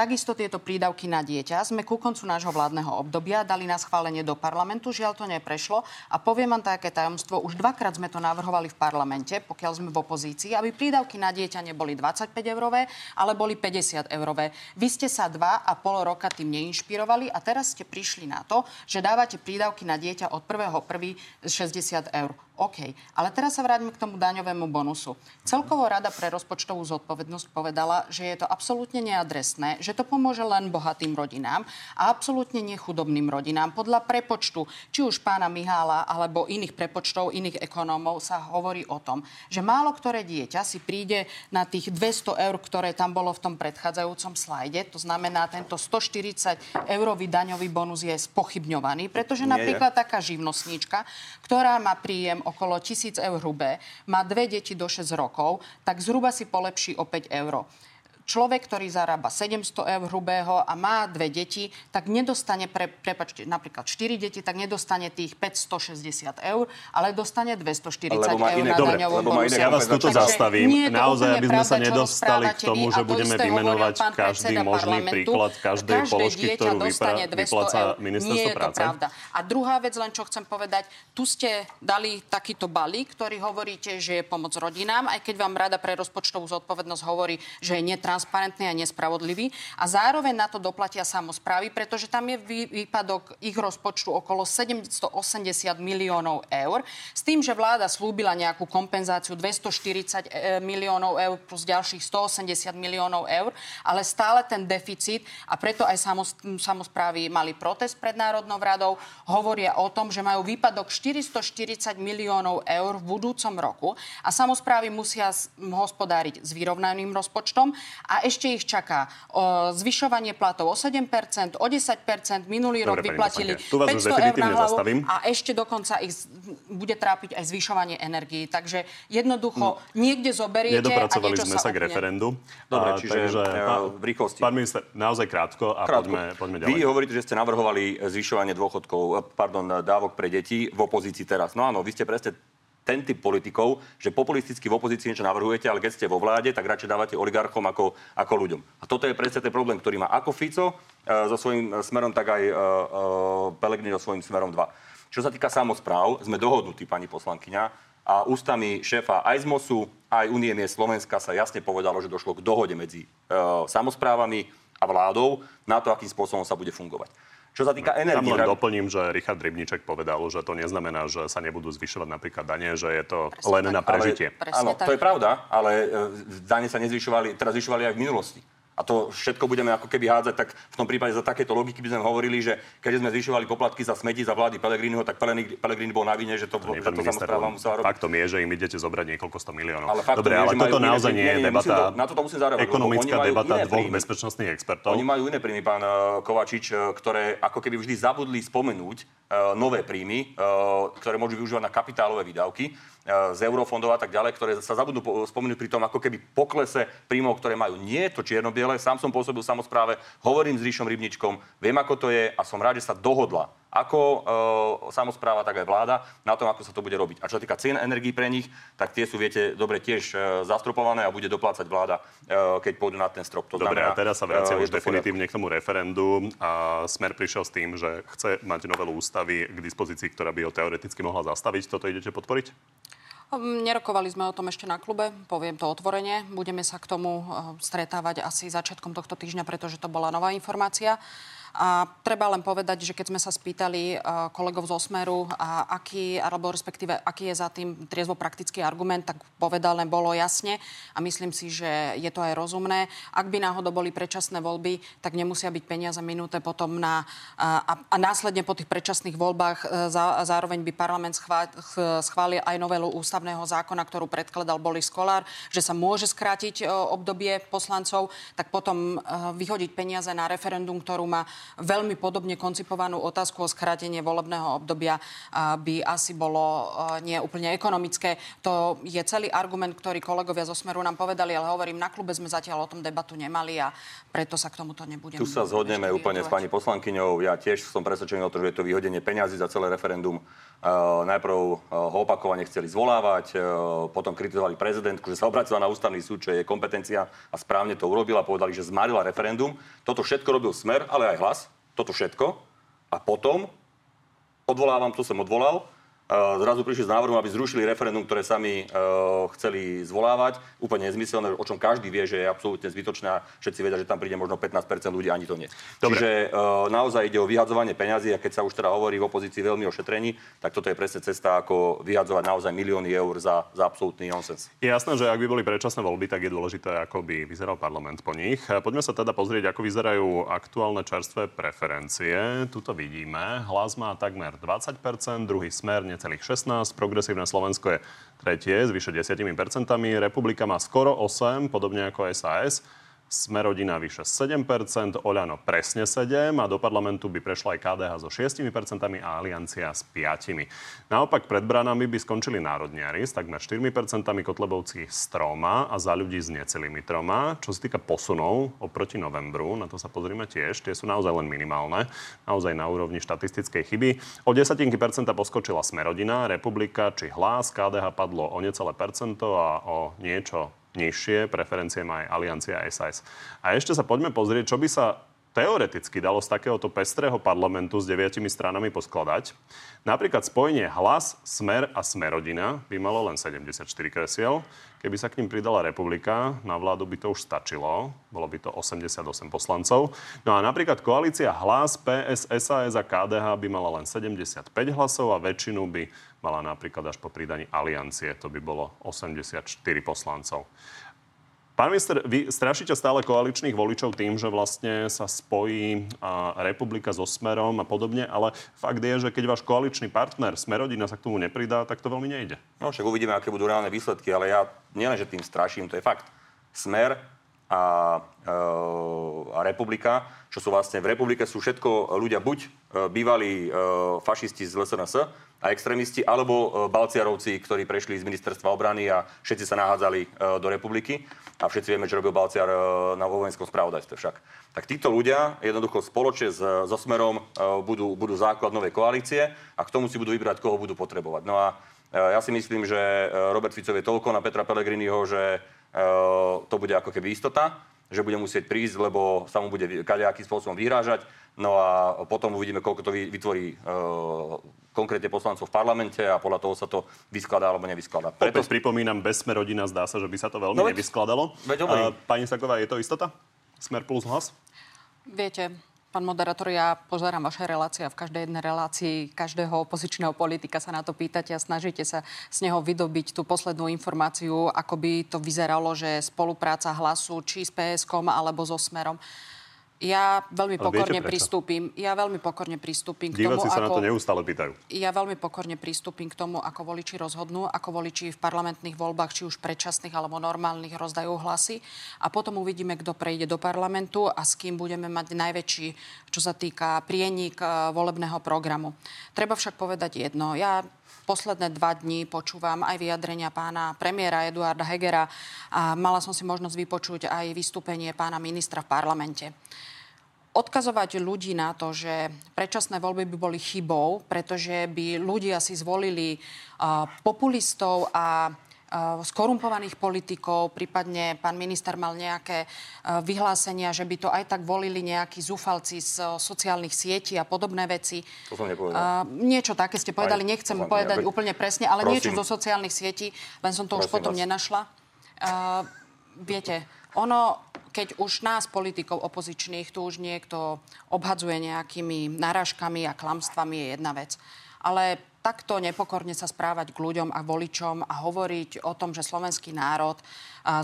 Takisto tieto prídavky na dieťa sme ku koncu nášho vládneho obdobia dali na schválenie do parlamentu. Žiaľ to neprešlo. A poviem vám také tajomstvo, už dvakrát sme to navrhovali v parlamente, pokiaľ sme v opozícii, aby prídavky na dieťa neboli 25 eurové, ale boli 50 eurové. Vy ste sa dva a pol roka tým neinšpirovali a teraz ste prišli na to, že dávate prídavky na dieťa od 1.1. 60 eur. OK. Ale teraz sa vráťme k tomu daňovému bonusu. Celkovo Rada pre rozpočtovú zodpovednosť povedala, že je to absolútne neadresné, že to pomôže len bohatým rodinám a absolútne nechudobným rodinám. Podľa prepočtu, či už pána Mihála alebo iných prepočtov, iných ekonómov sa hovorí o tom, že málo ktoré dieťa si príde na tých 200 eur, ktoré tam bolo v tom predchádzajúcom slajde. To znamená, tento 140 eurový daňový bonus je spochybňovaný, pretože napríklad taká živnostníčka, ktorá má príjem okolo 1000 eur hrubé, má dve deti do 6 rokov, tak zhruba si polepší o 5 eur človek, ktorý zarába 700 eur hrubého a má dve deti, tak nedostane, pre, prepačte, napríklad 4 deti, tak nedostane tých 560 eur, ale dostane 240 eur na daňovom bonuse. Ja vás tuto zastavím. Naozaj, aby sme sa nedostali k tomu, že budeme vymenovať každý možný príklad každej položky, ktorú vypláca ministerstvo práce. pravda. A druhá vec, len čo chcem povedať, tu ste dali takýto balík, ktorý hovoríte, že je pomoc rodinám, aj keď vám Rada pre rozpočtovú zodpovednosť hovorí, že je netransparentný netransparentný a nespravodlivý. A zároveň na to doplatia samozprávy, pretože tam je výpadok ich rozpočtu okolo 780 miliónov eur. S tým, že vláda slúbila nejakú kompenzáciu 240 e, miliónov eur plus ďalších 180 miliónov eur, ale stále ten deficit a preto aj samozprávy mali protest pred Národnou radou, hovoria o tom, že majú výpadok 440 miliónov eur v budúcom roku a samozprávy musia hospodáriť s vyrovnaným rozpočtom ešte ich čaká o zvyšovanie platov o 7%, o 10%. Minulý Dobre, rok vyplatili vás 500 eur na hlavu zastavím. a ešte dokonca ich bude trápiť aj zvyšovanie energii. Takže jednoducho no, niekde zoberiete Nedopracovali a niečo sme sa, sa k referendu. Dobre, A, čiže takže, e, pán, v rýchlosti. Pán minister, naozaj krátko a Krátko. Poďme, poďme ďalej. Vy hovoríte, že ste navrhovali zvyšovanie dôchodkov, eh, pardon, dávok pre deti v opozícii teraz. No áno, vy ste presne ten typ politikov, že populisticky v opozícii niečo navrhujete, ale keď ste vo vláde, tak radšej dávate oligarchom ako, ako ľuďom. A toto je presne ten problém, ktorý má ako Fico e, so svojím e, smerom, tak aj e, e, Pelegrini so svojím smerom 2. Čo sa týka samozpráv, sme dohodnutí, pani poslankyňa, a ústami šéfa aj z MOSu, aj Unie miest Slovenska sa jasne povedalo, že došlo k dohode medzi e, samozprávami a vládou na to, akým spôsobom sa bude fungovať. Čo sa týka Tam energie... len doplním, že Richard Rybniček povedal, že to neznamená, že sa nebudú zvyšovať napríklad dane, že je to Presne len tak. na prežitie. Presne Áno, tak. to je pravda, ale e, dane sa nezvyšovali, teraz zvyšovali aj v minulosti. A to všetko budeme ako keby hádzať, tak v tom prípade za takéto logiky by sme hovorili, že keď sme zvyšovali poplatky za smeti za vlády Pelegriniho, tak Pelegrini, Pelegrini bol na vine, že to, Nie, to minister, samozpráva musela robiť. faktom je, že im idete zobrať niekoľko sto miliónov. Ale Dobre, je, ale že majú toto iné naozaj nie je debata, to- na toto musím lebo ekonomická majú debata dvoch príjmy. bezpečnostných expertov. Oni majú iné príjmy, pán eh, Kovačič, eh, ktoré ako keby vždy zabudli spomenúť eh, nové príjmy, ktoré môžu využívať na kapitálové výdavky z eurofondov a tak ďalej, ktoré sa zabudnú po- spomenúť pri tom ako keby poklese príjmov, ktoré majú. Nie je to čierno-biele, sám som pôsobil v samozpráve, hovorím s Ríšom Rybničkom, viem ako to je a som rád, že sa dohodla ako e, samozpráva, tak aj vláda na tom, ako sa to bude robiť. A čo sa týka cien energií pre nich, tak tie sú, viete, dobre tiež e, zastropované a bude doplácať vláda, e, keď pôjdu na ten strop. To Dobre, znamená, a teraz sa vraciam e, už definitívne k tomu referendu. A Smer prišiel s tým, že chce mať novelu ústavy k dispozícii, ktorá by ho teoreticky mohla zastaviť. Toto idete podporiť? Um, Nerokovali sme o tom ešte na klube, poviem to otvorene. Budeme sa k tomu uh, stretávať asi začiatkom tohto týždňa, pretože to bola nová informácia. A treba len povedať, že keď sme sa spýtali uh, kolegov z Osmeru, a aký, alebo respektíve aký je za tým triezvo praktický argument, tak povedané bolo jasne a myslím si, že je to aj rozumné. Ak by náhodou boli predčasné voľby, tak nemusia byť peniaze minuté potom na... A, a, následne po tých predčasných voľbách e, za, zároveň by parlament schvá, ch- schválil aj novelu ústavného zákona, ktorú predkladal Boris Kolár, že sa môže skrátiť e, obdobie poslancov, tak potom e, vyhodiť peniaze na referendum, ktorú má veľmi podobne koncipovanú otázku o skrátenie volebného obdobia, by asi bolo nie úplne ekonomické. To je celý argument, ktorý kolegovia zo Smeru nám povedali, ale hovorím, na klube sme zatiaľ o tom debatu nemali a preto sa k tomuto nebudem. Tu sa zhodneme úplne s pani poslankyňou. Ja tiež som presvedčený o tom, že je to vyhodenie peňazí za celé referendum. Najprv ho opakovane chceli zvolávať, potom kritizovali prezidentku, že sa obratila na ústavný súd, čo je kompetencia a správne to urobila. Povedali, že zmarila referendum. Toto všetko robil Smer, ale aj hlas. Toto všetko. A potom odvolávam, to som odvolal. Uh, Zrazu prišli s návrhom, aby zrušili referendum, ktoré sami uh, chceli zvolávať. Úplne nezmyselné, o čom každý vie, že je absolútne zbytočné a všetci vedia, že tam príde možno 15% ľudí, ani to nie. Dobre. Čiže uh, naozaj ide o vyhadzovanie peňazí a keď sa už teda hovorí v opozícii veľmi o šetrení, tak toto je presne cesta, ako vyhadzovať naozaj milióny eur za, za absolútny nonsens. Je jasné, že ak by boli predčasné voľby, tak je dôležité, ako by vyzeral parlament po nich. Poďme sa teda pozrieť, ako vyzerajú aktuálne čerstvé preferencie. Tuto vidíme, hlas má takmer 20%, druhý smer necelých 16%, progresívne Slovensko je tretie s vyše 10%, Republika má skoro 8%, podobne ako SAS. Sme rodina vyše 7%, Oľano presne 7% a do parlamentu by prešla aj KDH so 6% a Aliancia s 5%. Naopak pred branami by skončili národniari s takmer 4%, Kotlebovci s troma a za ľudí s necelými troma. Čo sa týka posunov oproti novembru, na to sa pozrime tiež, tie sú naozaj len minimálne, naozaj na úrovni štatistickej chyby. O desatinky percenta poskočila Smerodina, Republika či Hlas, KDH padlo o necelé percento a o niečo nižšie, preferencie má aj Aliancia SAS. A ešte sa poďme pozrieť, čo by sa teoreticky dalo z takéhoto pestrého parlamentu s deviatimi stranami poskladať. Napríklad spojenie Hlas, Smer a Smerodina by malo len 74 kresiel. Keby sa k ním pridala republika, na vládu by to už stačilo. Bolo by to 88 poslancov. No a napríklad koalícia Hlas, PS, SAS a KDH by mala len 75 hlasov a väčšinu by mala napríklad až po pridaní aliancie. To by bolo 84 poslancov. Pán minister, vy strašíte stále koaličných voličov tým, že vlastne sa spojí a, republika so Smerom a podobne, ale fakt je, že keď váš koaličný partner Smerodina sa k tomu nepridá, tak to veľmi nejde. No však uvidíme, aké budú reálne výsledky, ale ja nielen, že tým straším, to je fakt. Smer a, e, a republika, čo sú vlastne v republike sú všetko ľudia buď e, bývalí e, fašisti z LSNS a extrémisti, alebo Balciarovci, ktorí prešli z ministerstva obrany a všetci sa nahádzali do republiky. A všetci vieme, čo robil Balciar na vojenskom spravodajstve však. Tak títo ľudia jednoducho spoločne s, so Smerom budú, budú základ novej koalície a k tomu si budú vybrať, koho budú potrebovať. No a ja si myslím, že Robert Fico je toľko na Petra Pellegriniho, že to bude ako keby istota že bude musieť prísť, lebo sa mu bude kadejakým spôsobom vyhrážať. No a potom uvidíme, koľko to vytvorí e, konkrétne poslancov v parlamente a podľa toho sa to vyskladá alebo nevyskladá. Preto Opäť pripomínam, bez sme rodina zdá sa, že by sa to veľmi no, nevyskladalo. Veď uh, pani Saková, je to istota? Smer plus hlas? Viete, Pán moderátor, ja pozerám vaše relácie a v každej jednej relácii každého opozičného politika sa na to pýtate a snažíte sa z neho vydobiť tú poslednú informáciu, ako by to vyzeralo, že spolupráca hlasu či s PSK alebo so Smerom. Ja veľmi pokorne pristúpim. Ja veľmi pokorne pristúpim k Diváci tomu, sa ako... na to neustále pýtajú. Ja veľmi pokorne pristúpim k tomu, ako voliči rozhodnú, ako voliči v parlamentných voľbách, či už predčasných alebo normálnych, rozdajú hlasy. A potom uvidíme, kto prejde do parlamentu a s kým budeme mať najväčší, čo sa týka prienik eh, volebného programu. Treba však povedať jedno. Ja posledné dva dní počúvam aj vyjadrenia pána premiéra Eduarda Hegera a mala som si možnosť vypočuť aj vystúpenie pána ministra v parlamente. Odkazovať ľudí na to, že predčasné voľby by boli chybou, pretože by ľudia si zvolili uh, populistov a skorumpovaných politikov, prípadne pán minister mal nejaké vyhlásenia, že by to aj tak volili nejakí zúfalci z sociálnych sietí a podobné veci. To som nepovedal. Niečo také ste povedali, nechcem povedať úplne presne, ale Prosím. niečo zo sociálnych sietí, len som to Prosím už potom vás. nenašla. Uh, viete, ono keď už nás, politikov opozičných, tu už niekto obhadzuje nejakými narážkami a klamstvami, je jedna vec. Ale takto nepokorne sa správať k ľuďom a voličom a hovoriť o tom, že slovenský národ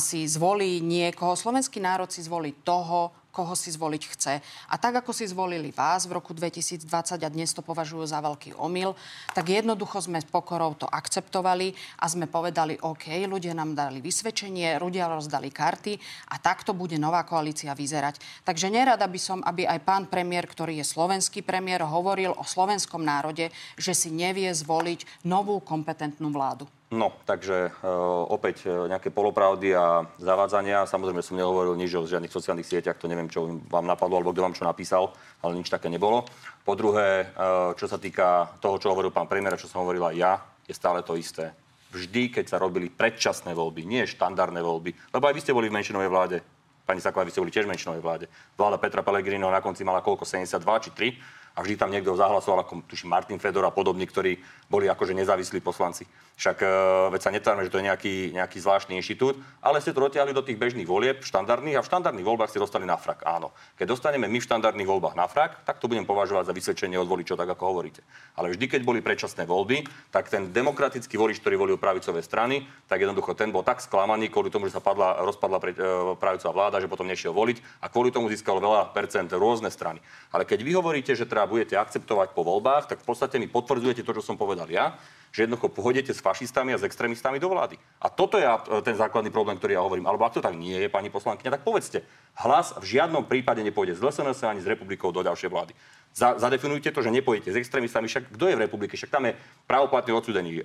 si zvolí niekoho. Slovenský národ si zvolí toho, koho si zvoliť chce. A tak, ako si zvolili vás v roku 2020 a dnes to považujú za veľký omyl, tak jednoducho sme s pokorou to akceptovali a sme povedali, OK, ľudia nám dali vysvedčenie, ľudia rozdali karty a takto bude nová koalícia vyzerať. Takže nerada by som, aby aj pán premiér, ktorý je slovenský premiér, hovoril o slovenskom národe, že si nevie zvoliť novú kompetentnú vládu. No, takže e, opäť e, nejaké polopravdy a zavádzania. Samozrejme som nehovoril nič o žiadnych sociálnych sieťach, to neviem, čo vám napadlo, alebo kto vám čo napísal, ale nič také nebolo. Po druhé, e, čo sa týka toho, čo hovoril pán premiér, čo som hovoril aj ja, je stále to isté. Vždy, keď sa robili predčasné voľby, nie štandardné voľby, lebo aj vy ste boli v menšinovej vláde, pani Saková, vy ste boli tiež menšinovej vláde. Vláda Petra Pellegrino na konci mala koľko, 72 či 3 a vždy tam niekto zahlasoval, ako tuším Martin Fedor a podobní, ktorí boli akože nezávislí poslanci. Však e, veď sa netvárme, že to je nejaký, nejaký zvláštny inštitút, ale ste to dotiahli do tých bežných volieb, štandardných a v štandardných voľbách ste dostali na frak. Áno. Keď dostaneme my v štandardných voľbách na frak, tak to budem považovať za vysvedčenie od voličov, tak ako hovoríte. Ale vždy, keď boli predčasné voľby, tak ten demokratický volič, ktorý volil pravicové strany, tak jednoducho ten bol tak sklamaný kvôli tomu, že sa padla, rozpadla pre, e, pravicová vláda, že potom nešiel voliť a kvôli tomu získal veľa percent rôzne strany. Ale keď vy hovoríte, že teda budete akceptovať po voľbách, tak v podstate mi potvrdzujete to, čo som povedal ja, že jednoducho pôjdete s fašistami a s extrémistami do vlády. A toto je ten základný problém, ktorý ja hovorím. Alebo ak to tak nie je, pani poslankyňa, tak povedzte. Hlas v žiadnom prípade nepôjde z LSNS ani z republikou do ďalšej vlády. Za, zadefinujte to, že nepôjdete s extrémistami. Však kto je v republike? Však tam je pravoplatný odsudený e,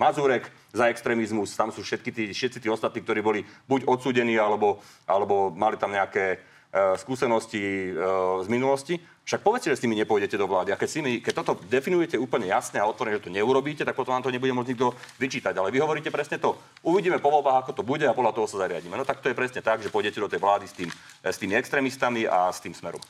Mazurek za extrémizmus, tam sú všetky tí, všetci tí ostatní, ktorí boli buď odsudení, alebo, alebo mali tam nejaké e, skúsenosti e, z minulosti. Však povedzte, že s nimi nepôjdete do vlády. A keď, si mi, keď toto definujete úplne jasne a otvorene, že to neurobíte, tak potom vám to nebude môcť nikto vyčítať. Ale vy hovoríte presne to. Uvidíme po voľbách, ako to bude a podľa toho sa zariadíme. No tak to je presne tak, že pôjdete do tej vlády s, tým, s tými extrémistami a s tým smerom.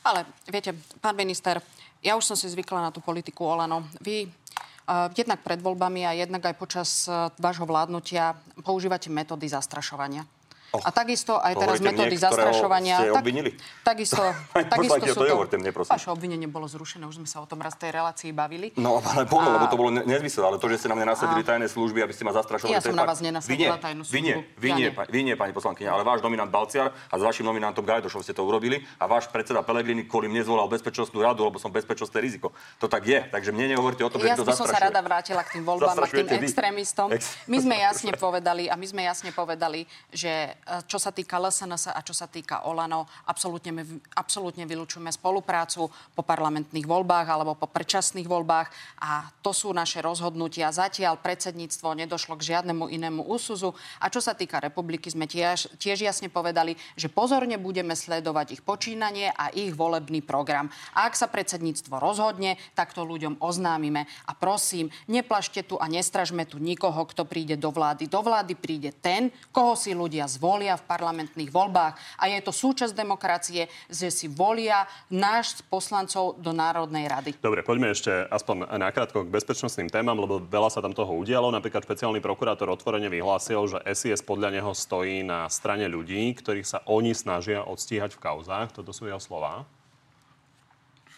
Ale viete, pán minister, ja už som si zvykla na tú politiku Olano. Vy uh, jednak pred voľbami a jednak aj počas vášho vládnutia používate metódy zastrašovania. Oh, a takisto aj teraz metódy zastrašovania. Ste obvinili? Tak, takisto, takisto sú to... Nehovorte mne, prosím. Vaše obvinenie bolo zrušené, už sme sa o tom raz tej relácii bavili. No, ale bolo, a... lebo to bolo nezmysel, ale to, že ste na mňa nasadili a... tajné služby, aby ste ma zastrašovali. Ja som na vás nenasadila tajnú službu. Vy nie, vy nie, ja vy nie, pani poslankyňa, ale váš nominant Balciar a s vašim nominantom Gajdošom ste to urobili a váš predseda Pelegrini kvôli mne zvolal bezpečnostnú radu, lebo som bezpečnostné riziko. To tak je, takže mne nehovorte o tom, ja že to zastrašuje. Ja som sa rada vrátila k tým voľbám a k tým extrémistom. My sme jasne povedali a my sme jasne povedali, že čo sa týka LSNS a čo sa týka Olano, absolútne, absolútne vylúčujeme spoluprácu po parlamentných voľbách alebo po predčasných voľbách a to sú naše rozhodnutia. Zatiaľ predsedníctvo nedošlo k žiadnemu inému úsuzu a čo sa týka republiky, sme tiež, tiež jasne povedali, že pozorne budeme sledovať ich počínanie a ich volebný program. A ak sa predsedníctvo rozhodne, tak to ľuďom oznámime. A prosím, neplašte tu a nestražme tu nikoho, kto príde do vlády. Do vlády príde ten, koho si ľudia zvolia v parlamentných voľbách. A je to súčasť demokracie, že si volia náš poslancov do Národnej rady. Dobre, poďme ešte aspoň nakrátko k bezpečnostným témam, lebo veľa sa tam toho udialo. Napríklad špeciálny prokurátor otvorene vyhlásil, že SIS podľa neho stojí na strane ľudí, ktorých sa oni snažia odstíhať v kauzách. Toto sú jeho slova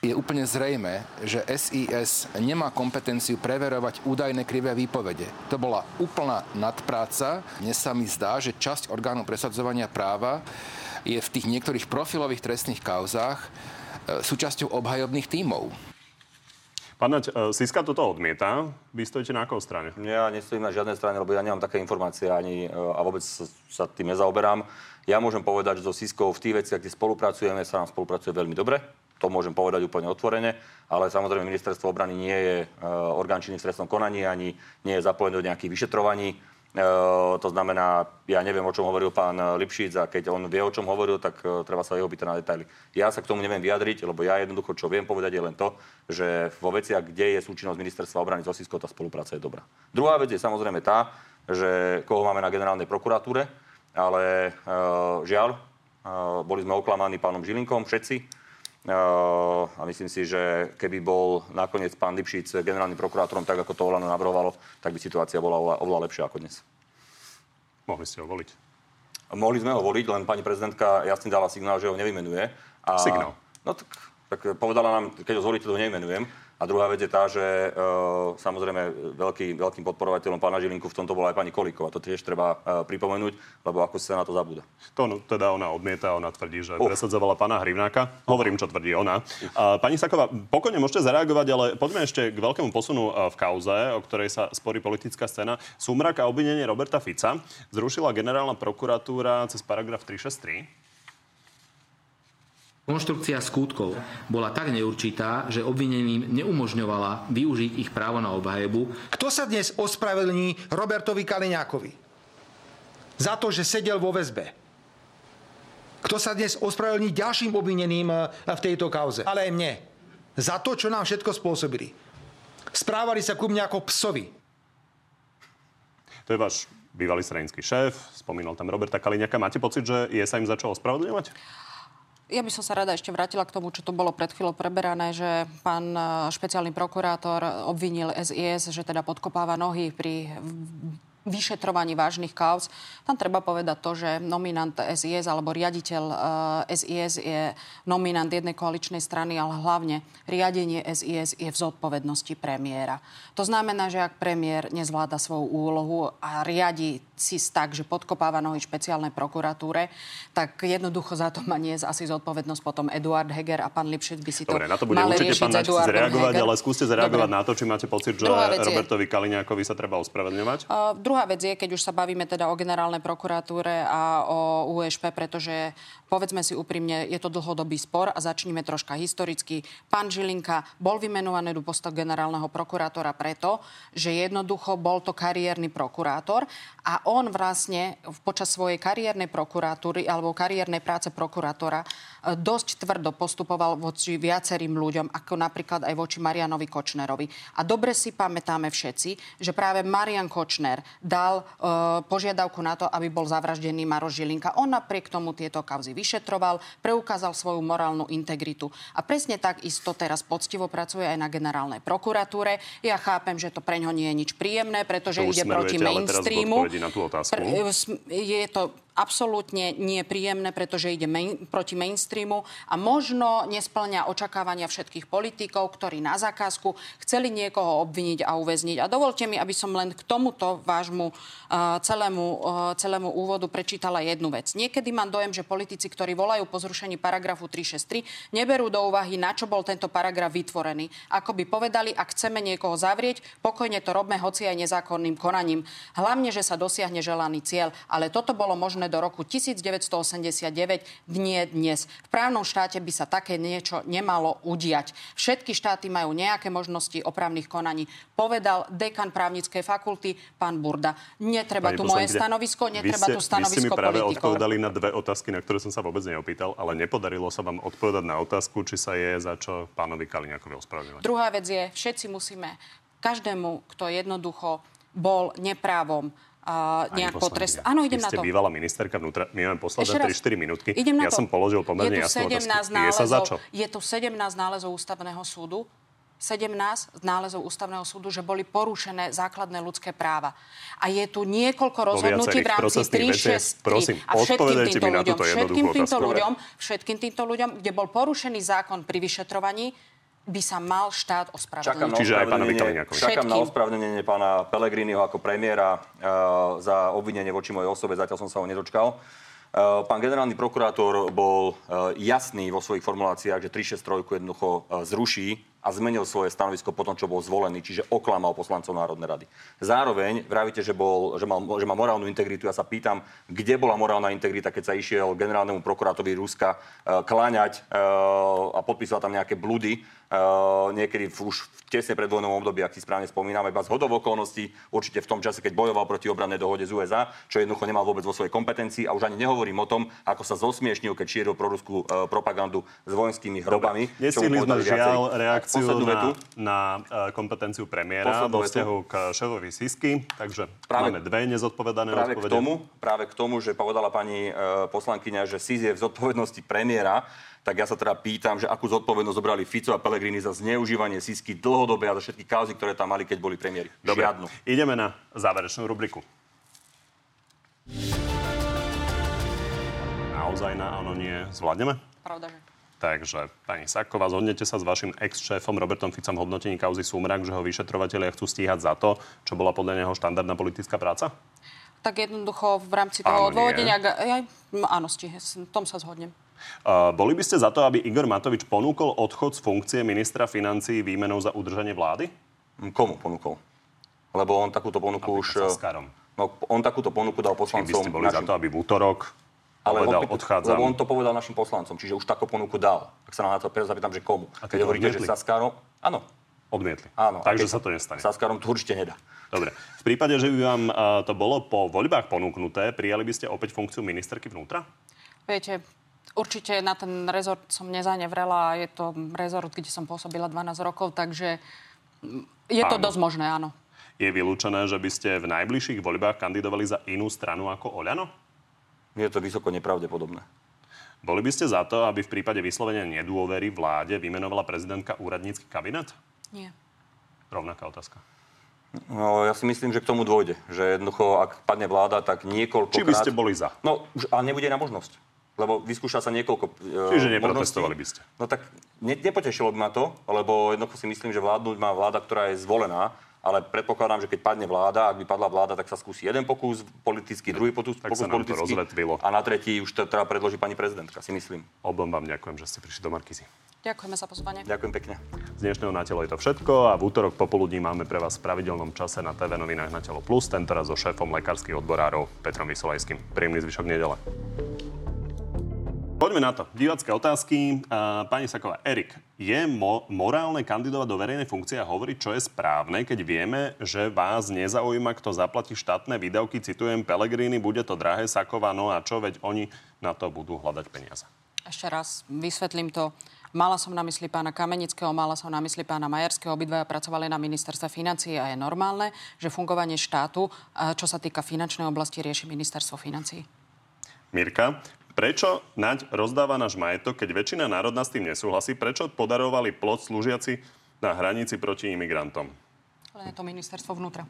je úplne zrejme, že SIS nemá kompetenciu preverovať údajné krivé výpovede. To bola úplná nadpráca. Dnes sa mi zdá, že časť orgánov presadzovania práva je v tých niektorých profilových trestných kauzách e, súčasťou obhajobných tímov. Pán Nať, e, Siska toto odmieta. Vy stojíte na akou strane? Ja nestojím na žiadnej strane, lebo ja nemám také informácie ani, e, a vôbec sa tým nezaoberám. Ja môžem povedať, že so Siskou v tých veciach, kde spolupracujeme, sa nám spolupracuje veľmi dobre to môžem povedať úplne otvorene, ale samozrejme ministerstvo obrany nie je e, orgán činný v konaní, ani nie je zapojené do nejakých vyšetrovaní. Uh, to znamená, ja neviem, o čom hovoril pán Lipšic a keď on vie, o čom hovoril, tak treba sa jeho pýtať na detaily. Ja sa k tomu neviem vyjadriť, lebo ja jednoducho, čo viem povedať, je len to, že vo veciach, kde je súčinnosť ministerstva obrany s Osiskou, tá spolupráca je dobrá. Druhá vec je samozrejme tá, že koho máme na generálnej prokuratúre, ale žiaľ, boli sme oklamaní pánom Žilinkom, všetci, a myslím si, že keby bol nakoniec pán Lipšic generálnym prokurátorom, tak ako to Olano navrhovalo, tak by situácia bola oveľa, oveľa lepšia ako dnes. Mohli ste ho voliť. Mohli sme ho voliť, len pani prezidentka jasne dala signál, že ho nevymenuje. A... Signál? No tak, tak povedala nám, keď ho zvolíte, to nevymenujem. A druhá vec je tá, že e, samozrejme veľký, veľkým podporovateľom pána Žilinku v tomto bola aj pani Kolíková. To tiež treba e, pripomenúť, lebo ako sa na to zabúda. To no, teda ona odmieta, ona tvrdí, že uh. presadzovala pána Hrivnáka. Hovorím, čo tvrdí ona. Uh. Pani Saková, pokojne môžete zareagovať, ale poďme ešte k veľkému posunu e, v kauze, o ktorej sa sporí politická scéna. Súmrak a obvinenie Roberta Fica zrušila generálna prokuratúra cez paragraf 363. Konštrukcia skutkov bola tak neurčitá, že obvineným neumožňovala využiť ich právo na obhajebu. Kto sa dnes ospravedlní Robertovi Kaliňákovi? Za to, že sedel vo väzbe. Kto sa dnes ospravedlní ďalším obvineným eh, v tejto kauze? Ale aj mne. Za to, čo nám všetko spôsobili. Správali sa ku mne ako psovi. To je váš bývalý stranický šéf, spomínal tam Roberta Kaliňaka. Máte pocit, že je sa im začalo ospravedlňovať? Ja by som sa rada ešte vrátila k tomu, čo tu bolo pred chvíľou preberané, že pán e, špeciálny prokurátor obvinil SIS, že teda podkopáva nohy pri vyšetrovaní vážnych kauz. Tam treba povedať to, že nominant SIS alebo riaditeľ SIS eh, je nominant jednej koaličnej strany, ale hlavne riadenie SIS je v zodpovednosti premiéra. To znamená, že ak premiér nezvláda svoju úlohu a riadi si tak, že podkopáva nohy špeciálnej prokuratúre, tak jednoducho za to má nie asi zodpovednosť potom Eduard Heger a pán Lipšic by si to Dobre, na to bude určite pán zareagovať, Heger. ale skúste zareagovať Dobre. na to, či máte pocit, že Robertovi Kaliňákovi sa treba ospravedlňovať. Uh, Druhá vec je, keď už sa bavíme teda o generálnej prokuratúre a o USP, pretože povedzme si úprimne, je to dlhodobý spor a začníme troška historicky. Pán Žilinka bol vymenovaný do posta generálneho prokurátora preto, že jednoducho bol to kariérny prokurátor a on vlastne počas svojej kariérnej prokuratúry alebo kariérnej práce prokurátora dosť tvrdo postupoval voči viacerým ľuďom, ako napríklad aj voči Marianovi Kočnerovi. A dobre si pamätáme všetci, že práve Marian Kočner dal uh, požiadavku na to, aby bol zavraždený Maroš Žilinka. On napriek tomu tieto kauzy vyšetroval, preukázal svoju morálnu integritu. A presne tak isto teraz poctivo pracuje aj na generálnej prokuratúre. Ja chápem, že to pre ňo nie je nič príjemné, pretože ide proti mainstreamu. Na tú otázku. Je to absolútne nie príjemné, pretože ide main, proti mainstreamu a možno nesplňa očakávania všetkých politikov, ktorí na zákazku chceli niekoho obviniť a uväzniť. A dovolte mi, aby som len k tomuto vášmu uh, celému, uh, celému úvodu prečítala jednu vec. Niekedy mám dojem, že politici, ktorí volajú po zrušení paragrafu 363, neberú do úvahy, na čo bol tento paragraf vytvorený. Ako by povedali, ak chceme niekoho zavrieť, pokojne to robme hoci aj nezákonným konaním. Hlavne, že sa dosiahne želaný cieľ. Ale toto bolo možno platobné do roku 1989, nie dnes. V právnom štáte by sa také niečo nemalo udiať. Všetky štáty majú nejaké možnosti opravných konaní. Povedal dekan právnickej fakulty, pán Burda. Netreba Pani tu moje stanovisko, netreba ste, tu stanovisko Vy ste mi práve politikov. odpovedali na dve otázky, na ktoré som sa vôbec neopýtal, ale nepodarilo sa vám odpovedať na otázku, či sa je za čo pánovi Kaliňakovi ospravedlňovať. Druhá vec je, všetci musíme každému, kto jednoducho bol neprávom Pani nejak potrest. Áno, idem vy na to. bývalá ministerka vnútra. My máme posledné Ešte raz. 3-4 minútky. Idem na ja to. som položil pomerne je jasnú 17 otázku. Je nálezov, sa za čo? Je tu 17 nálezov ústavného súdu, 17 nálezov ústavného súdu, že boli porušené základné ľudské práva. A je tu niekoľko rozhodnutí v rámci procesných veciach. 363. Prosím, a všetkým týmto ľuďom, všetkým týmto ľuďom, všetkým týmto ľuďom, kde bol porušený zákon pri vyšetrovaní, by sa mal štát ospravedlniť. na, Čiže aj ospravedlnenie- Kaliňakovi. čakám na ospravedlnenie pána Pelegriniho ako premiéra uh, za obvinenie voči mojej osobe. Zatiaľ som sa ho nedočkal. Uh, pán generálny prokurátor bol uh, jasný vo svojich formuláciách, že 363 jednoducho uh, zruší a zmenil svoje stanovisko po tom, čo bol zvolený, čiže oklamal poslancov Národnej rady. Zároveň vravíte, že, bol, že, mal, že má morálnu integritu. Ja sa pýtam, kde bola morálna integrita, keď sa išiel generálnemu prokurátorovi Ruska uh, kláňať uh, a podpísal tam nejaké blúdy, niekedy v, už tesne pred vojnom období, ak si správne spomínam, iba z hodov okolností, určite v tom čase, keď bojoval proti obrannej dohode z USA, čo jednoducho nemal vôbec vo svojej kompetencii a už ani nehovorím o tom, ako sa zosmiešnil, keď šíril proruskú uh, propagandu s vojenskými hrobami. Nestihli sme žiaľ reakciu na, na uh, kompetenciu premiéra vo vzťahu k šéfovi Sisky, takže Práve- máme dve nezodpovedané Práve k, odpovede. tomu, práve k tomu, že povedala pani poslankyňa, že SIS je v zodpovednosti premiéra, tak ja sa teda pýtam, že akú zodpovednosť zobrali Fico a Pellegrini za zneužívanie SISky dlhodobé a za všetky kauzy, ktoré tam mali, keď boli premiéri. Dobre, Žiadnu. ideme na záverečnú rubriku. Naozaj na áno, nie. Zvládneme? Pravda, že? Takže, pani Saková, zhodnete sa s vašim ex-šéfom Robertom Ficom v hodnotení kauzy Sumrak, že ho vyšetrovatelia chcú stíhať za to, čo bola podľa neho štandardná politická práca? Tak jednoducho v rámci toho odôvodnenia... Ja, áno, stíhe, s tom sa zhodnem. Boli by ste za to, aby Igor Matovič ponúkol odchod z funkcie ministra financií výmenou za udržanie vlády? Hm, Komu ponúkol? Lebo on takúto ponuku už... Napríklad Saskarom. No, on takúto ponuku dal Či by poslancom ste boli za našim. to, aby v útorok Ale povedal, opýt- odchádzam. Lebo on to povedal našim poslancom, čiže už takú ponuku dal. Tak sa na to teraz zapýtam, že komu. A Keď hovoríte, že? Saskarom... Áno, Odmietli. áno. Takže sa to nestane. Saskarom to určite nedá. Dobre. V prípade, že by vám uh, to bolo po voľbách ponúknuté, prijali by ste opäť funkciu ministerky vnútra? Viete, určite na ten rezort som nezanevrela. Je to rezort, kde som pôsobila 12 rokov, takže je to Áno. dosť možné, áno. Je vylúčené, že by ste v najbližších voľbách kandidovali za inú stranu ako Oľano? Je to vysoko nepravdepodobné. Boli by ste za to, aby v prípade vyslovenia nedôvery vláde vymenovala prezidentka úradnícky kabinet? Nie. Rovnaká otázka. No, ja si myslím, že k tomu dôjde. Že jednoducho, ak padne vláda, tak niekoľko Či by ste boli za? No, už, ale nebude na možnosť. Lebo vyskúša sa niekoľko e, Čiže možností. neprotestovali by ste? No tak ne, nepotešilo by ma to, lebo jednoducho si myslím, že vládnuť má vláda, ktorá je zvolená, ale predpokladám, že keď padne vláda, ak by padla vláda, tak sa skúsi jeden pokus politický, druhý pokus, Tak pokus sa nám to politický rozvetvilo. a na tretí už to teda predloží pani prezidentka, si myslím. Obom vám ďakujem, že ste prišli do Markizy. Ďakujeme za pozvanie. Ďakujem pekne. Z dnešného Na telo je to všetko a v útorok popoludní máme pre vás v pravidelnom čase na TV novinách Na telo plus, tentoraz so šéfom lekárskych odborárov Petrom Vysolajským. Príjemný zvyšok nedele. Poďme na to. Divácké otázky. Pani Saková, Erik, je mo- morálne kandidovať do verejnej funkcie a hovoriť, čo je správne, keď vieme, že vás nezaujíma, kto zaplatí štátne výdavky, citujem Pelegrini, bude to drahé, Saková, no a čo, veď oni na to budú hľadať peniaze. Ešte raz vysvetlím to. Mala som na mysli pána Kamenického, mala som na mysli pána Majerského. Obidvaja pracovali na ministerstve financií a je normálne, že fungovanie štátu, čo sa týka finančnej oblasti, rieši ministerstvo financií. Mirka, prečo Naď rozdáva náš majetok, keď väčšina národná s tým nesúhlasí? Prečo podarovali plot slúžiaci na hranici proti imigrantom? Len je to ministerstvo vnútra.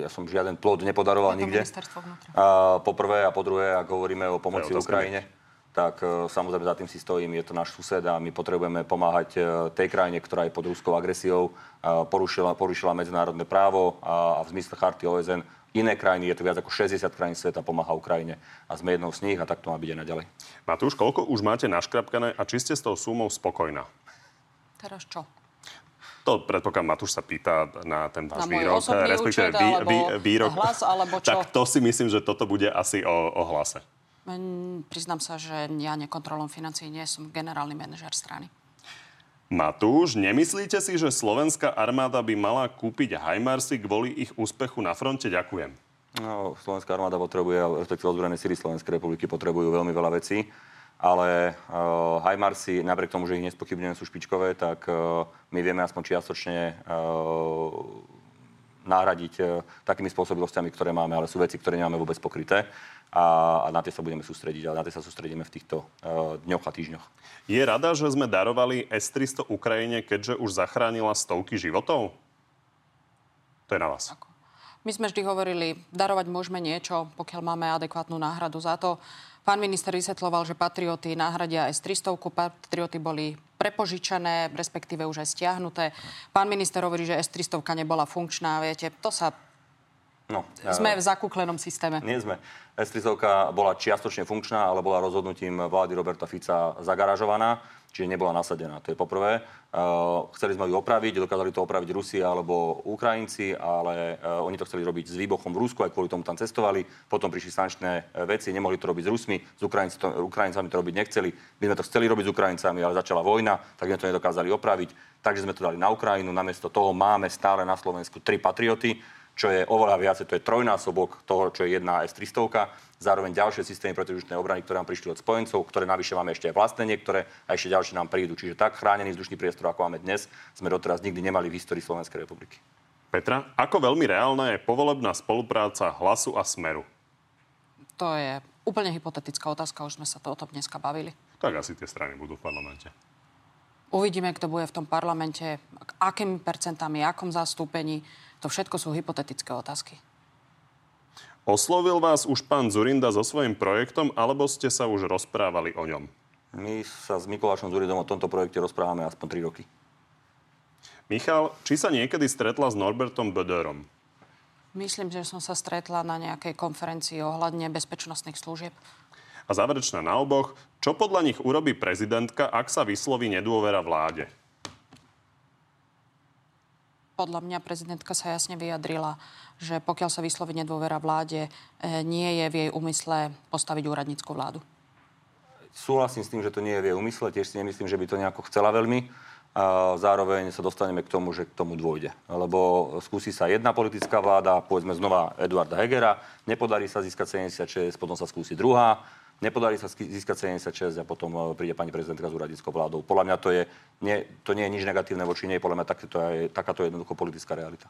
Ja som žiaden plod nepodaroval Je to nikde. ministerstvo vnútra. A po prvé a po druhé, ak hovoríme o pomoci otázka. Ukrajine, tak e, samozrejme za tým si stojím. Je to náš sused a my potrebujeme pomáhať e, tej krajine, ktorá je pod ruskou agresiou, porušila, porušila medzinárodné právo a, a v zmysle charty OSN iné krajiny, je to viac ako 60 krajín sveta, pomáha Ukrajine a sme jednou z nich a tak to má byť aj naďalej. Matúš, koľko už máte naškrapkané a či ste s tou sumou spokojná? Teraz čo? To predpokladám, Matúš sa pýta na ten váš Na výrok. osobný účet, alebo hlas, alebo čo? Tak to si myslím, že toto bude asi o, o hlase. Mm, Priznám sa, že ja nekontrolom financií nie som generálny manažer strany. Matúš, nemyslíte si, že slovenská armáda by mala kúpiť Hajmarsy kvôli ich úspechu na fronte? Ďakujem. No, Slovenská armáda potrebuje, respektíve ozbrojené síly Slovenskej republiky potrebujú veľmi veľa vecí, ale uh, Hajmarsy, napriek tomu, že ich nespochybňujem, sú špičkové, tak uh, my vieme aspoň čiastočne uh, nahradiť uh, takými spôsobilostiami, ktoré máme, ale sú veci, ktoré nemáme vôbec pokryté a, a na tie sa budeme sústrediť, ale na tie sa sústredíme v týchto uh, dňoch a týždňoch. Je rada, že sme darovali S-300 Ukrajine, keďže už zachránila stovky životov? To je na vás. My sme vždy hovorili, darovať môžeme niečo, pokiaľ máme adekvátnu náhradu za to. Pán minister vysvetloval, že patrioty nahradia S-300, patrioty boli prepožičané, respektíve už aj stiahnuté. Pán minister hovorí, že S-300 nebola funkčná, viete, to sa... No, Sme v zakúklenom systéme. Nie sme. S-300 bola čiastočne funkčná, ale bola rozhodnutím vlády Roberta Fica zagarážovaná, čiže nebola nasadená. To je poprvé. Uh, chceli sme ju opraviť, dokázali to opraviť Rusi alebo Ukrajinci, ale uh, oni to chceli robiť s výbochom v Rusku, aj kvôli tomu tam cestovali. Potom prišli sankčné veci, nemohli to robiť s Rusmi, s Ukrajinci to, Ukrajincami to robiť nechceli. My sme to chceli robiť s Ukrajincami, ale začala vojna, tak sme to nedokázali opraviť. Takže sme to dali na Ukrajinu. Namiesto toho máme stále na Slovensku tri patrioty čo je oveľa viacej, to je trojnásobok toho, čo je jedna S-300. Zároveň ďalšie systémy protižučnej obrany, ktoré nám prišli od spojencov, ktoré navyše máme ešte aj vlastné niektoré a ešte ďalšie nám prídu. Čiže tak chránený vzdušný priestor, ako máme dnes, sme doteraz nikdy nemali v histórii Slovenskej republiky. Petra, ako veľmi reálna je povolebná spolupráca hlasu a smeru? To je úplne hypotetická otázka, už sme sa to o tom dneska bavili. Tak asi tie strany budú v parlamente. Uvidíme, kto bude v tom parlamente, akými percentami, akom zastúpení. To všetko sú hypotetické otázky. Oslovil vás už pán Zurinda so svojím projektom, alebo ste sa už rozprávali o ňom? My sa s Mikulášom Zurindom o tomto projekte rozprávame aspoň 3 roky. Michal, či sa niekedy stretla s Norbertom Böderom? Myslím, že som sa stretla na nejakej konferencii ohľadne bezpečnostných služieb. A záverečná na oboch, čo podľa nich urobí prezidentka, ak sa vysloví nedôvera vláde? Podľa mňa prezidentka sa jasne vyjadrila, že pokiaľ sa vysloví nedôvera vláde, e, nie je v jej úmysle postaviť úradnícku vládu. Súhlasím s tým, že to nie je v jej úmysle, tiež si nemyslím, že by to nejako chcela veľmi. A zároveň sa dostaneme k tomu, že k tomu dôjde. Lebo skúsi sa jedna politická vláda, povedzme znova Eduarda Hegera, nepodarí sa získať 76, potom sa skúsi druhá, nepodarí sa získať 76 a potom e, príde pani prezidentka s úradníckou vládou. Podľa mňa to, je, nie, to nie je nič negatívne voči nej, podľa mňa takáto je, takáto je jednoducho politická realita.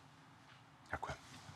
Ďakujem.